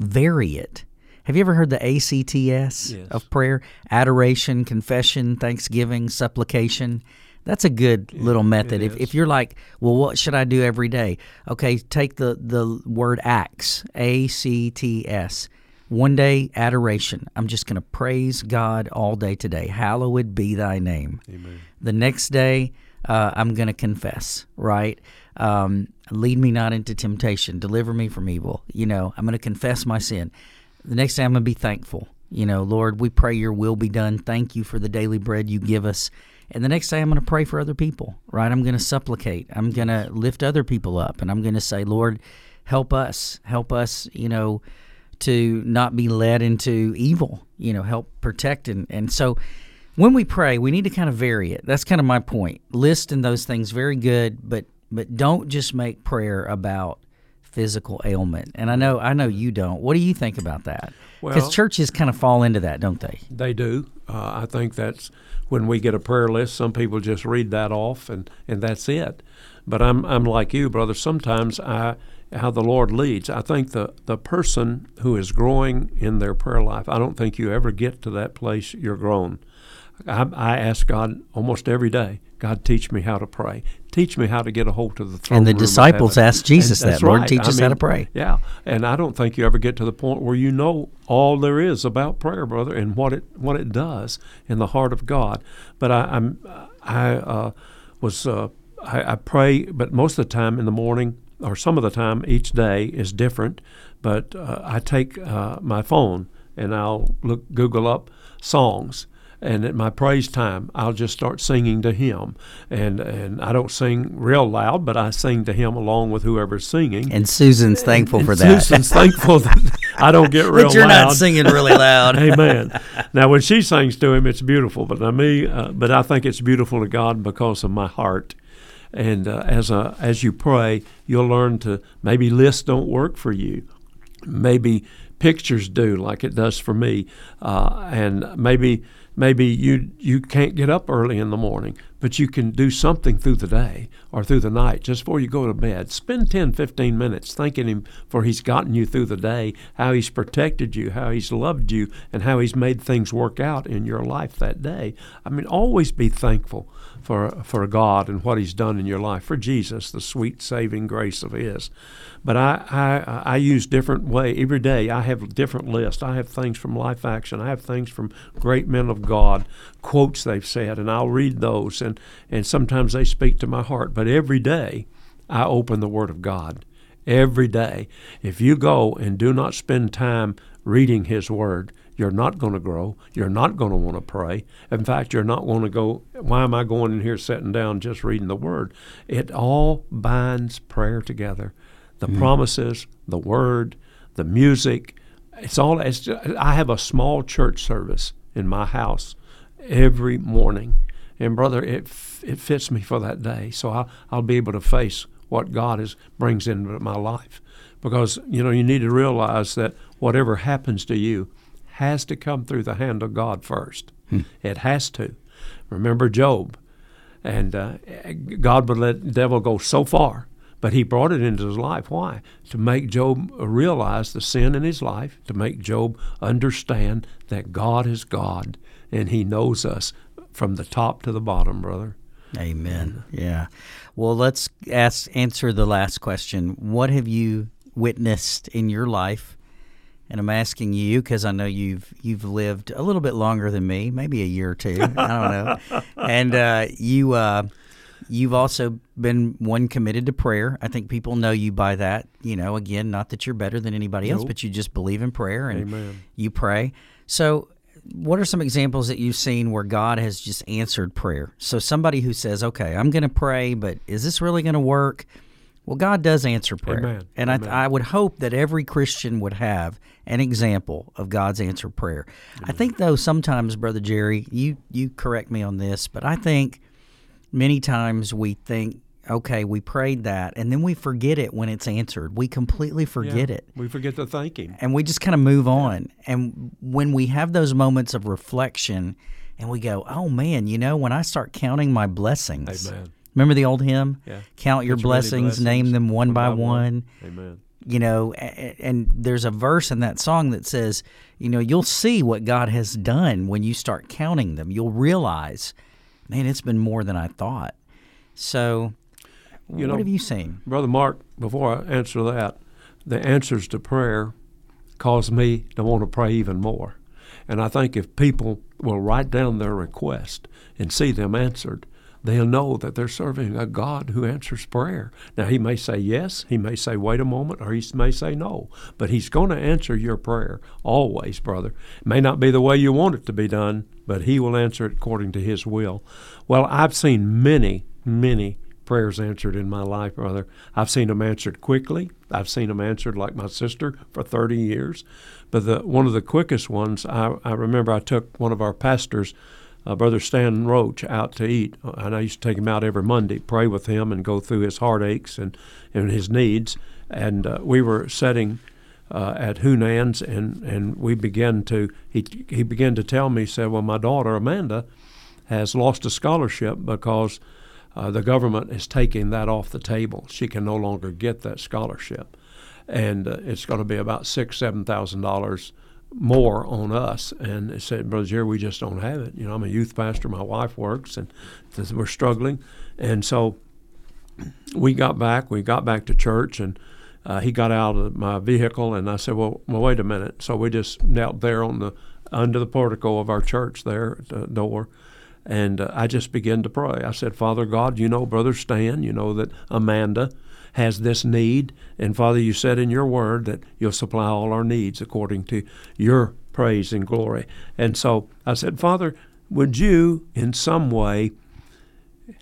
vary it. Have you ever heard the ACTS Yes. of prayer? Adoration, confession, thanksgiving, supplication. That's a good little method. If, if you're like, well, what should I do every day? Okay, take the, the word acts, A C T S. One day, adoration. I'm just going to praise God all day today. Hallowed be thy name. Amen. The next day, uh, I'm going to confess, right? Um, lead me not into temptation. Deliver me from evil. You know, I'm going to confess my sin. The next day, I'm going to be thankful. You know, Lord, we pray your will be done. Thank you for the daily bread you give us. And the next day, I'm going to pray for other people, right? I'm going to supplicate. I'm going to lift other people up. And I'm going to say, Lord, help us. Help us, you know, to not be led into evil, you know, help protect. And, and so when we pray, we need to kind of vary it. That's kind of my point. List and those things very good, but but don't just make prayer about physical ailment. And I know I know you don't. What do you think about that? Because Well- churches kind of fall into that, don't they? They do. Uh, I think that's when we get a prayer list. Some people just read that off, and, and that's it. But I'm I'm like you, brother. Sometimes I how the Lord leads. I think the the person who is growing in their prayer life. I don't think you ever get to that place you're grown. I, I ask God almost every day. God, teach me how to pray. Teach me how to get a hold of the throne. And the disciples asked Jesus And that, "Lord, right. teach I us how to pray." Yeah, and I don't think you ever get to the point where you know all there is about prayer, brother, and what it what it does in the heart of God. But I, I'm I uh, was uh, I, I pray, but most of the time in the morning or some of the time each day is different. But uh, I take uh, my phone and I'll look Google up songs and at my praise time, I'll just start singing to Him, and and I don't sing real loud, but I sing to Him along with whoever's singing. And Susan's thankful And for that. Susan's thankful that I don't get real loud. but you're loud. not singing really loud. Amen. Now, when she sings to him, it's beautiful. But I me, uh, but I think it's beautiful to God because of my heart. And uh, as a as you pray, you'll learn to maybe lists don't work for you. Maybe pictures do, like it does for me. Uh, and maybe maybe you you can't get up early in the morning, but you can do something through the day or through the night just before you go to bed. Spend 10, 15 minutes thanking Him for He's gotten you through the day, how He's protected you, how He's loved you, and how He's made things work out in your life that day. I mean, always be thankful for for God and what He's done in your life, for Jesus, the sweet saving grace of His. But I, I I use different way every day. I have different list. I have things from Life Action. I have things from great men of God, quotes they've said, and I'll read those. And and sometimes they speak to my heart. But every day, I open the Word of God. Every day, if you go and do not spend time reading His Word, you're not going to grow. You're not going to want to pray. In fact, you're not going to go, why am I going in here sitting down just reading the Word? It all binds prayer together. The mm. promises, the Word, the music. It's all, it's just, I have a small church service in my house every morning. And brother, it, it fits me for that day. So I'll, I'll be able to face what God is, brings into my life. Because, you know, you need to realize that whatever happens to you, has to come through the hand of God first. Hmm. It has to. Remember Job, and uh, God would let the devil go so far, but he brought it into his life. Why? To make Job realize the sin in his life, to make Job understand that God is God and he knows us from the top to the bottom, brother. Amen. Yeah. Well, let's ask answer the last question. What have you witnessed in your life and I'm asking you because I know you've you've lived a little bit longer than me, maybe a year or two. I don't know. And uh, you uh, you've also been one committed to prayer. I think people know you by that. You know, again, not that you're better than anybody nope. else, but you just believe in prayer and Amen. you pray. So, what are some examples that you've seen where God has just answered prayer? So, somebody who says, "Okay, I'm going to pray, but is this really going to work?" Well, God does answer prayer. Amen. And Amen. I, I, would hope that every Christian would have an example of God's answered prayer. Amen. I think, though, sometimes, Brother Jerry, you, you correct me on this, but I think many times we think, okay, we prayed that, and then we forget it when it's answered. We completely forget yeah, it. We forget the thanking. And we just kind of move on. And when we have those moments of reflection and we go, oh, man, you know, when I start counting my blessings. Amen Remember the old hymn? Yeah. Count your blessings, blessings, name them one, one by, by one. one. Amen. You know, and there's a verse in that song that says, you know, you'll see what God has done when you start counting them. You'll realize, man, it's been more than I thought. So, you what know, have you seen? Brother Mark, before I answer that, the answers to prayer cause me to want to pray even more. And I think if people will write down their request and see them answered, they'll know that they're serving a God who answers prayer. Now, He may say yes, He may say wait a moment, or He may say no, but He's going to answer your prayer always, brother. It may not be the way you want it to be done, but He will answer it according to His will. Well, I've seen many, many prayers answered in my life, brother. I've seen them answered quickly. I've seen them answered like my sister for 30 years. But the, one of the quickest ones, I, I remember I took one of our pastors uh, Brother Stan Roach out to eat. And I used to take him out every Monday, pray with him, and go through his heartaches and, and his needs. And uh, we were sitting uh, at Hunan's, and, and we began to, he, he began to tell me, he said, Well, my daughter, Amanda, has lost a scholarship because uh, the government is taking that off the table. She can no longer get that scholarship. And uh, it's going to be about six, seven thousand dollars more on us. And said, Brother Jerry, we just don't have it. You know, I'm a youth pastor. My wife works, and we're struggling. And so we got back. We got back to church, and uh, he got out of my vehicle, and I said, well, well, wait a minute. So we just knelt there on the under the portico of our church there at the door. And uh, I just began to pray. I said, Father God, you know Brother Stan, you know that Amanda, has this need. And Father, you said in your word that you'll supply all our needs according to your praise and glory. And so I said, Father, would you in some way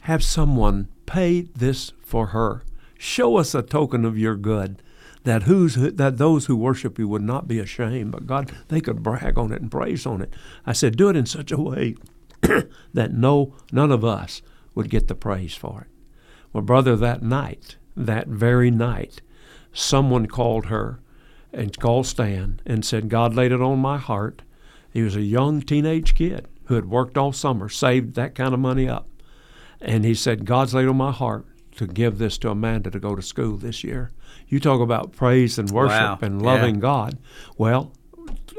have someone pay this for her? Show us a token of your good. That who's that those who worship you would not be ashamed, but God, they could brag on it and praise on it. I said, do it in such a way that no none of us would get the praise for it. Well, brother, that night that very night, someone called her and called Stan and said, God laid it on my heart. He was a young teenage kid who had worked all summer, saved that kind of money up. And he said, God's laid on my heart to give this to Amanda to go to school this year. You talk about praise and worship wow. and loving yeah. God. Well,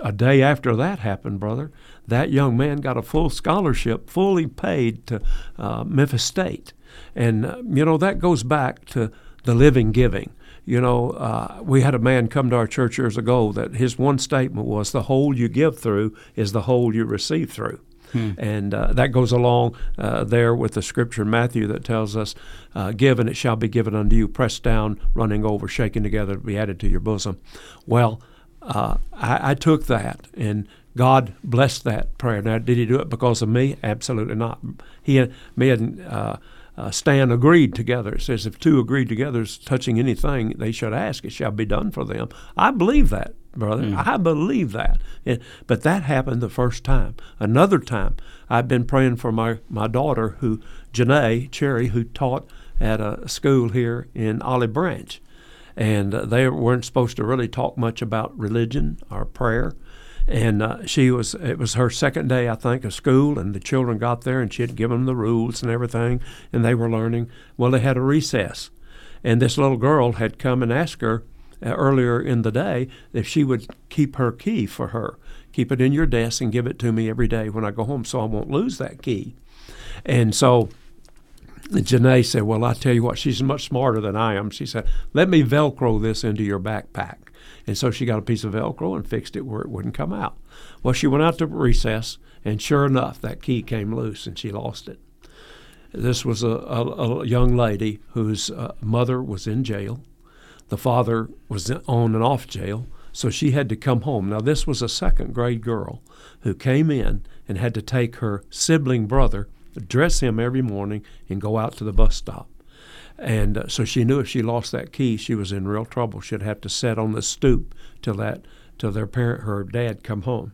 a day after that happened, brother, that young man got a full scholarship, fully paid to uh, Memphis State. And, uh, you know, that goes back to the living giving. You know, uh, we had a man come to our church years ago that his one statement was, The hole you give through is the hole you receive through. Hmm. And uh, that goes along uh, there with the scripture in Matthew that tells us, uh, Give and it shall be given unto you, pressed down, running over, shaken together to be added to your bosom. Well, uh, I, I took that and God blessed that prayer. Now, did He do it because of me? Absolutely not. He me and uh, Stan agreed together. It says, if two agree together touching anything they should ask, it shall be done for them. I believe that, brother. Mm. I believe that. but that happened the first time. Another time, I've been praying for my, my daughter, who Janae Cherry, who taught at a school here in Olive Branch. And uh, they weren't supposed to really talk much about religion or prayer and uh, she was it was her second day i think of school and the children got there and she had given them the rules and everything and they were learning well they had a recess and this little girl had come and asked her uh, earlier in the day if she would keep her key for her keep it in your desk and give it to me every day when i go home so i won't lose that key and so Janae said, Well, I tell you what, she's much smarter than I am. She said, Let me Velcro this into your backpack. And so she got a piece of Velcro and fixed it where it wouldn't come out. Well, she went out to recess, and sure enough, that key came loose and she lost it. This was a, a, a young lady whose uh, mother was in jail. The father was on and off jail, so she had to come home. Now, this was a second grade girl who came in and had to take her sibling brother, dress him every morning, and go out to the bus stop. And uh, so she knew if she lost that key, she was in real trouble. She'd have to sit on the stoop till that till their parent, her dad, come home.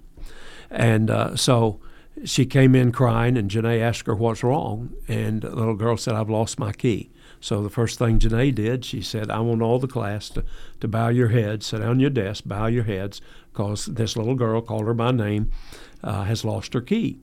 And uh, so she came in crying, and Janae asked her what's wrong, and the little girl said, "I've lost my key." So the first thing Janae did, she said, "I want all the class to, to bow your heads, sit down your desk, bow your heads, because this little girl called her by name, uh, has lost her key."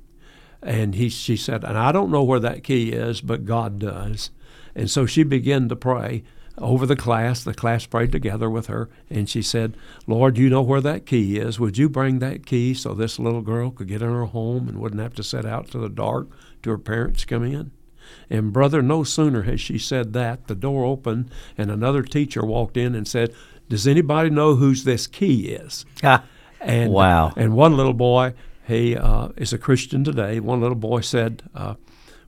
And he, she said, "And I don't know where that key is, but God does." And so she began to pray over the class. The class prayed together with her, and she said, Lord, you know where that key is. Would you bring that key so this little girl could get in her home and wouldn't have to set out to the dark to her parents come in? And, brother, no sooner has she said that, the door opened, and another teacher walked in and said, Does anybody know whose this key is? Ah, and, wow. And one little boy, he uh, is a Christian today. One little boy said, uh,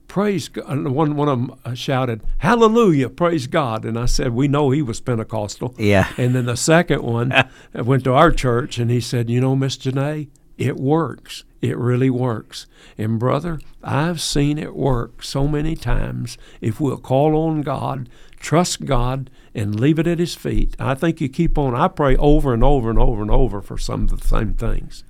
praise God. One, one of them uh, shouted, Hallelujah, praise God. And I said, We know he was Pentecostal. Yeah. And then the second one went to our church and he said, You know, Miss Janae, it works. It really works. And brother, I've seen it work so many times. If we'll call on God, trust God, and leave it at His feet, I think you keep on. I pray over and over and over and over for some of the same things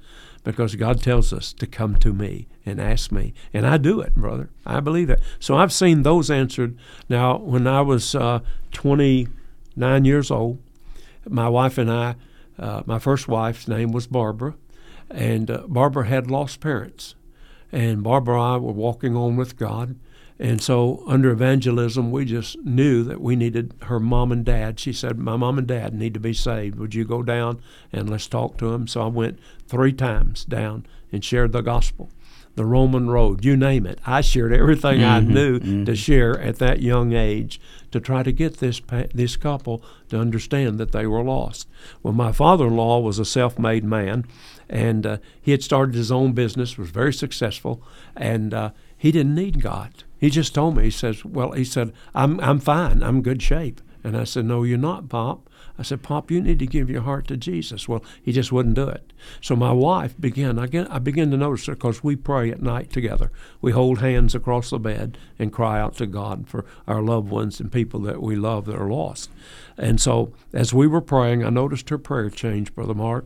because God tells us to come to me and ask me. And I do it, brother. I believe it. So I've seen those answered. Now, when I was uh, 29 years old, my wife and I, uh, my first wife's name was Barbara, and uh, Barbara had lost parents. And Barbara and I were walking on with God. And so, under evangelism, we just knew that we needed her mom and dad. She said, My mom and dad need to be saved. Would you go down and let's talk to them? So I went three times down and shared the gospel, the Roman road, you name it. I shared everything mm-hmm, I knew mm-hmm. to share at that young age to try to get this, this couple to understand that they were lost. Well, my father in law was a self made man, and uh, he had started his own business, was very successful, and uh, he didn't need God. He just told me, he says, Well, he said, I'm, I'm fine. I'm in good shape. And I said, No, you're not, Pop. I said, Pop, you need to give your heart to Jesus. Well, he just wouldn't do it. So my wife began, I, I began to notice it because we pray at night together. We hold hands across the bed and cry out to God for our loved ones and people that we love that are lost. And so as we were praying, I noticed her prayer change, Brother Mark.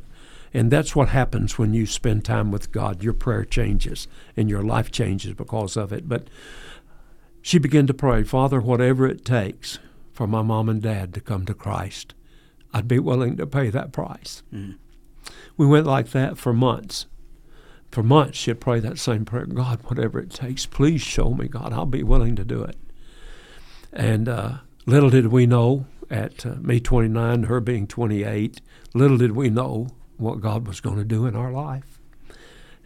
And that's what happens when you spend time with God. Your prayer changes and your life changes because of it. But she began to pray, Father, whatever it takes for my mom and dad to come to Christ, I'd be willing to pay that price. Mm. We went like that for months. For months, she'd pray that same prayer God, whatever it takes, please show me, God, I'll be willing to do it. And uh, little did we know, at uh, me 29, her being 28, little did we know what God was going to do in our life.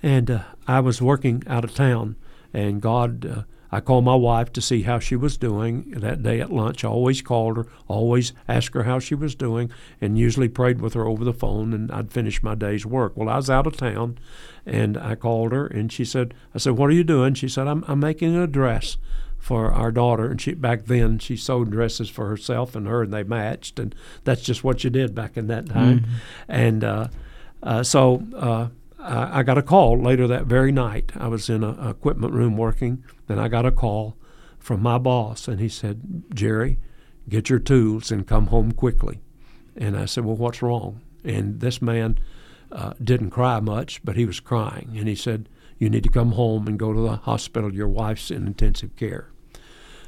And uh, I was working out of town, and God uh, I called my wife to see how she was doing that day at lunch. I always called her, always asked her how she was doing, and usually prayed with her over the phone, and I'd finish my day's work. Well, I was out of town, and I called her, and she said, I said, what are you doing? She said, I'm, I'm making a dress for our daughter, and she back then she sewed dresses for herself and her, and they matched, and that's just what you did back in that time. Mm-hmm. And uh, uh, so uh, I, I got a call later that very night. I was in a, a equipment room working, and I got a call from my boss, and he said, "Jerry, get your tools and come home quickly." And I said, "Well, what's wrong?" And this man uh, didn't cry much, but he was crying, and he said, "You need to come home and go to the hospital. Your wife's in intensive care."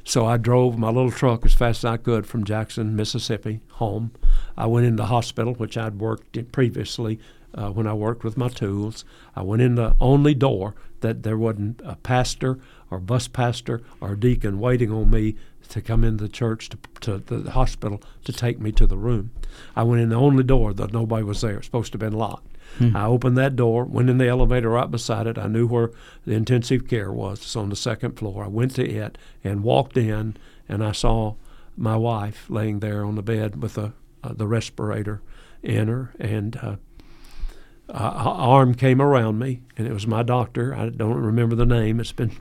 So I drove my little truck as fast as I could from Jackson, Mississippi, home. I went in the hospital, which I'd worked in previously uh, when I worked with my tools. I went in the only door that there wasn't a pastor or bus pastor or deacon waiting on me to come in the church to, to the hospital to take me to the room. I went in the only door that nobody was there. It's supposed to have been locked. I opened that door, went in the elevator right beside it. I knew where the intensive care was. It's on the second floor. I went to it and walked in, and I saw my wife laying there on the bed with a, uh, the respirator in her, and uh, arm came around me, and it was my doctor. I don't remember the name. It's been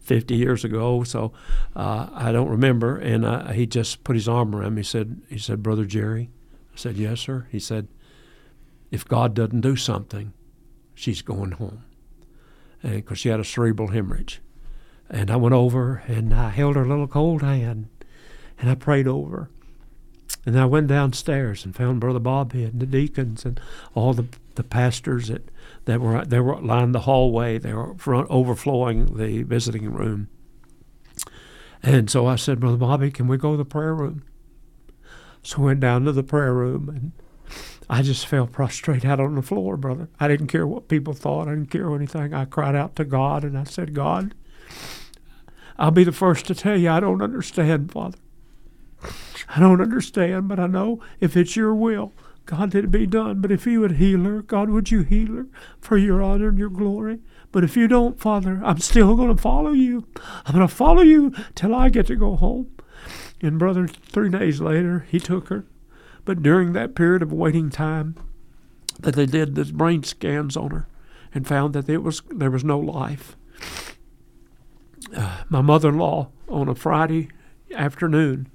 50 years ago, so uh, I don't remember. And uh, he just put his arm around me. He said, "He said, Brother Jerry." I said, "Yes, sir." He said, "If God doesn't do something, she's going home," because she had a cerebral hemorrhage. And I went over and I held her little cold hand, and I prayed over her. And I went downstairs and found Brother Bobhead and the deacons and all the the pastors that, that were they were lined the hallway. They were front overflowing the visiting room. And so I said, Brother Bobby, can we go to the prayer room? So I went down to the prayer room and I just fell prostrate out on the floor, brother. I didn't care what people thought. I didn't care anything. I cried out to God and I said, God, I'll be the first to tell you I don't understand, Father. I don't understand, but I know if it's your will, God, let it be done. But if you would heal her, God, would you heal her for your honor and your glory? But if you don't, Father, I'm still going to follow you. I'm going to follow you till I get to go home. And, brother, three days later, he took her. But during that period of waiting time, that they did the brain scans on her and found that it was there was no life. Uh, my mother-in-law on a Friday afternoon,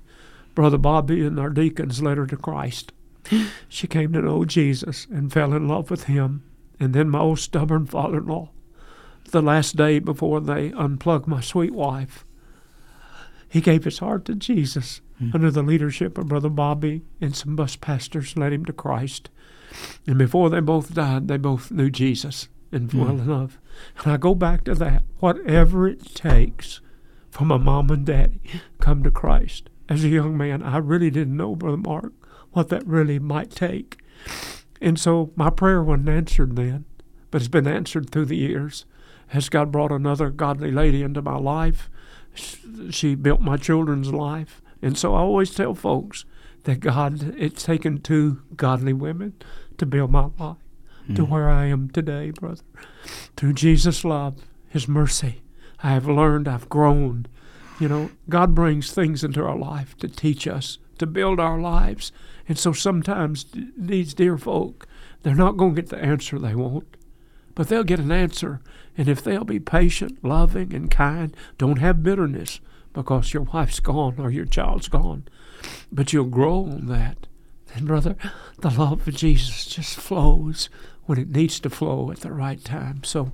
Brother Bobby and our deacons led her to Christ. She came to know Jesus and fell in love with him. And then my old stubborn father-in-law, the last day before they unplugged my sweet wife, he gave his heart to Jesus hmm. under the leadership of Brother Bobby and some bus pastors led him to Christ. And before they both died, they both knew Jesus and hmm. well enough. And I go back to that. Whatever it takes for my mom and daddy come to Christ. As a young man, I really didn't know, Brother Mark, what that really might take. And so my prayer wasn't answered then, but it's been answered through the years. As God brought another godly lady into my life, she built my children's life. And so I always tell folks that God, it's taken two godly women to build my life to mm-hmm. where I am today, brother. Through Jesus' love, His mercy, I have learned, I've grown. You know, God brings things into our life to teach us, to build our lives. And so sometimes th- these dear folk, they're not going to get the answer they want, but they'll get an answer. And if they'll be patient, loving, and kind, don't have bitterness because your wife's gone or your child's gone, but you'll grow on that. Then, brother, the love of Jesus just flows when it needs to flow at the right time. So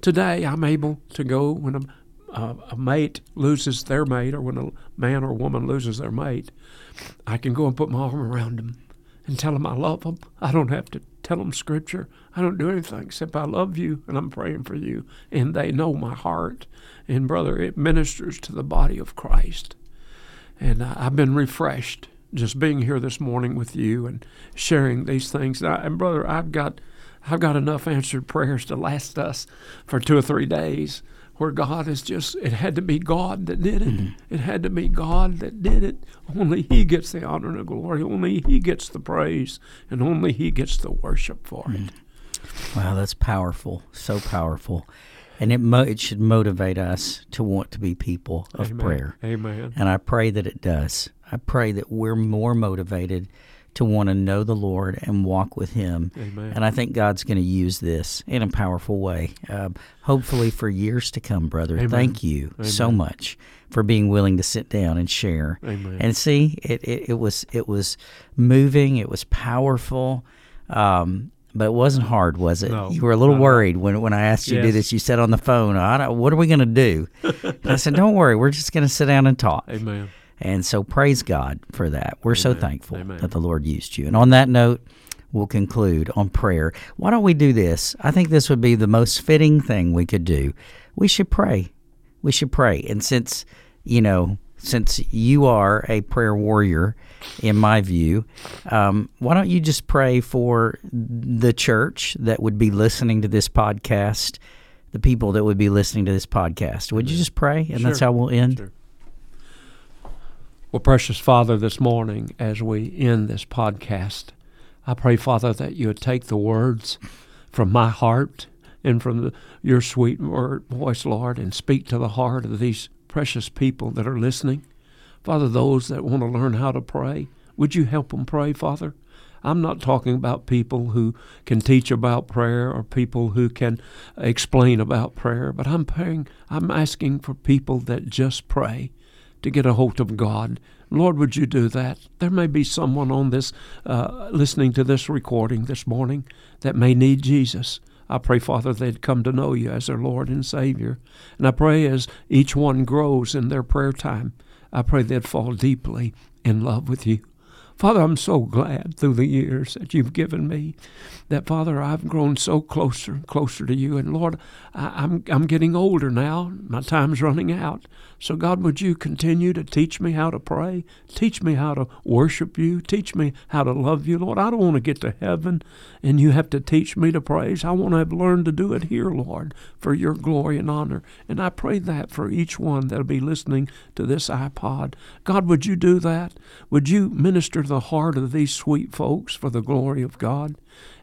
today I'm able to go when a, a, a mate loses their mate or when a man or woman loses their mate, I can go and put my arm around them and tell them I love them. I don't have to tell them scripture. I don't do anything except I love you and I'm praying for you. And they know my heart. And brother, it ministers to the body of Christ. And I've been refreshed just being here this morning with you and sharing these things. And, I, and brother, I've got I've got enough answered prayers to last us for two or three days. Where God is just, it had to be God that did it. Mm-hmm. It had to be God that did it. Only He gets the honor and the glory. Only He gets the praise. And only He gets the worship for it. Mm-hmm. Wow, that's powerful. So powerful. And it mo- it should motivate us to want to be people of Amen. prayer. Amen. And I pray that it does. I pray that we're more motivated to want to know the Lord and walk with Him. Amen. And I think God's going to use this in a powerful way, uh, hopefully for years to come, brother. Amen. Thank you so much for being willing to sit down and share. Amen. And see, it, it, it was it was moving. It was powerful. Um, but it wasn't hard, was it? No, you were a little not at all. worried when, when I asked you to do this. You said on the phone, I don't, "What are we going to do?" I said, "Don't worry, we're just going to sit down and talk." Amen. And so praise God for that. We're so thankful Amen. that the Lord used you. And on that note, we'll conclude on prayer. Why don't we do this? I think this would be the most fitting thing we could do. We should pray. We should pray. And since, you know, since you are a prayer warrior, in my view, um, why don't you just pray for the church that would be listening to this podcast, the people that would be listening to this podcast? Would you just pray? And that's how we'll end. Sure. Well, precious Father, this morning as we end this podcast, I pray, Father, that you would take the words from my heart and from the, your sweet word, voice, Lord, and speak to the heart of these precious people that are listening. Father, those that want to learn how to pray, would you help them pray, Father? I'm not talking about people who can teach about prayer or people who can explain about prayer, but I'm praying, I'm asking for people that just pray to get a hold of God. Lord, would you do that? There may be someone on this, uh, listening to this recording this morning that may need Jesus. I pray, Father, they'd come to know you as their Lord and Savior. And I pray as each one grows in their prayer time, I pray they'd fall deeply in love with you. Father, I'm so glad through the years that you've given me that, Father, I've grown so closer and closer to you. And Lord, I, I'm, I'm getting older now. My time's running out. So, God, would you continue to teach me how to pray? Teach me how to worship you. Teach me how to love you, Lord. I don't want to get to heaven and you have to teach me to praise. I want to have learned to do it here, Lord, for your glory and honor. And I pray that for each one that'll be listening to this iPod. God, would you do that? Would you minister the heart of these sweet folks for the glory of God?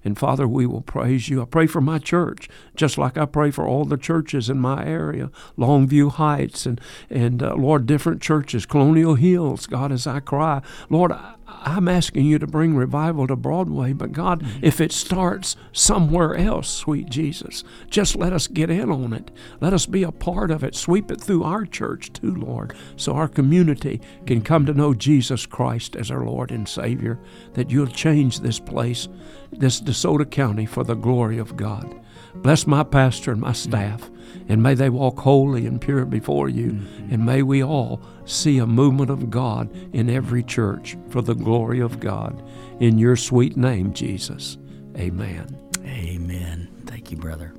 And Father, we will praise you. I pray for my church, just like I pray for all the churches in my area, Longview Heights, and and uh, Lord, different churches, Colonial Hills. God, as I cry, Lord, I, I'm asking you to bring revival to Broadway, but God, mm-hmm. if it starts somewhere else, sweet Jesus, just let us get in on it. Let us be a part of it. Sweep it through our church too, Lord, so our community can come to know Jesus Christ as our Lord and Savior. That you'll change this place, this DeSoto County, for the glory of God. Bless my pastor and my mm. staff, and may they walk holy and pure before you, mm. and may we all see a movement of God in every church for the glory of God. In your sweet name, Jesus. Amen. Amen. Thank you, brother.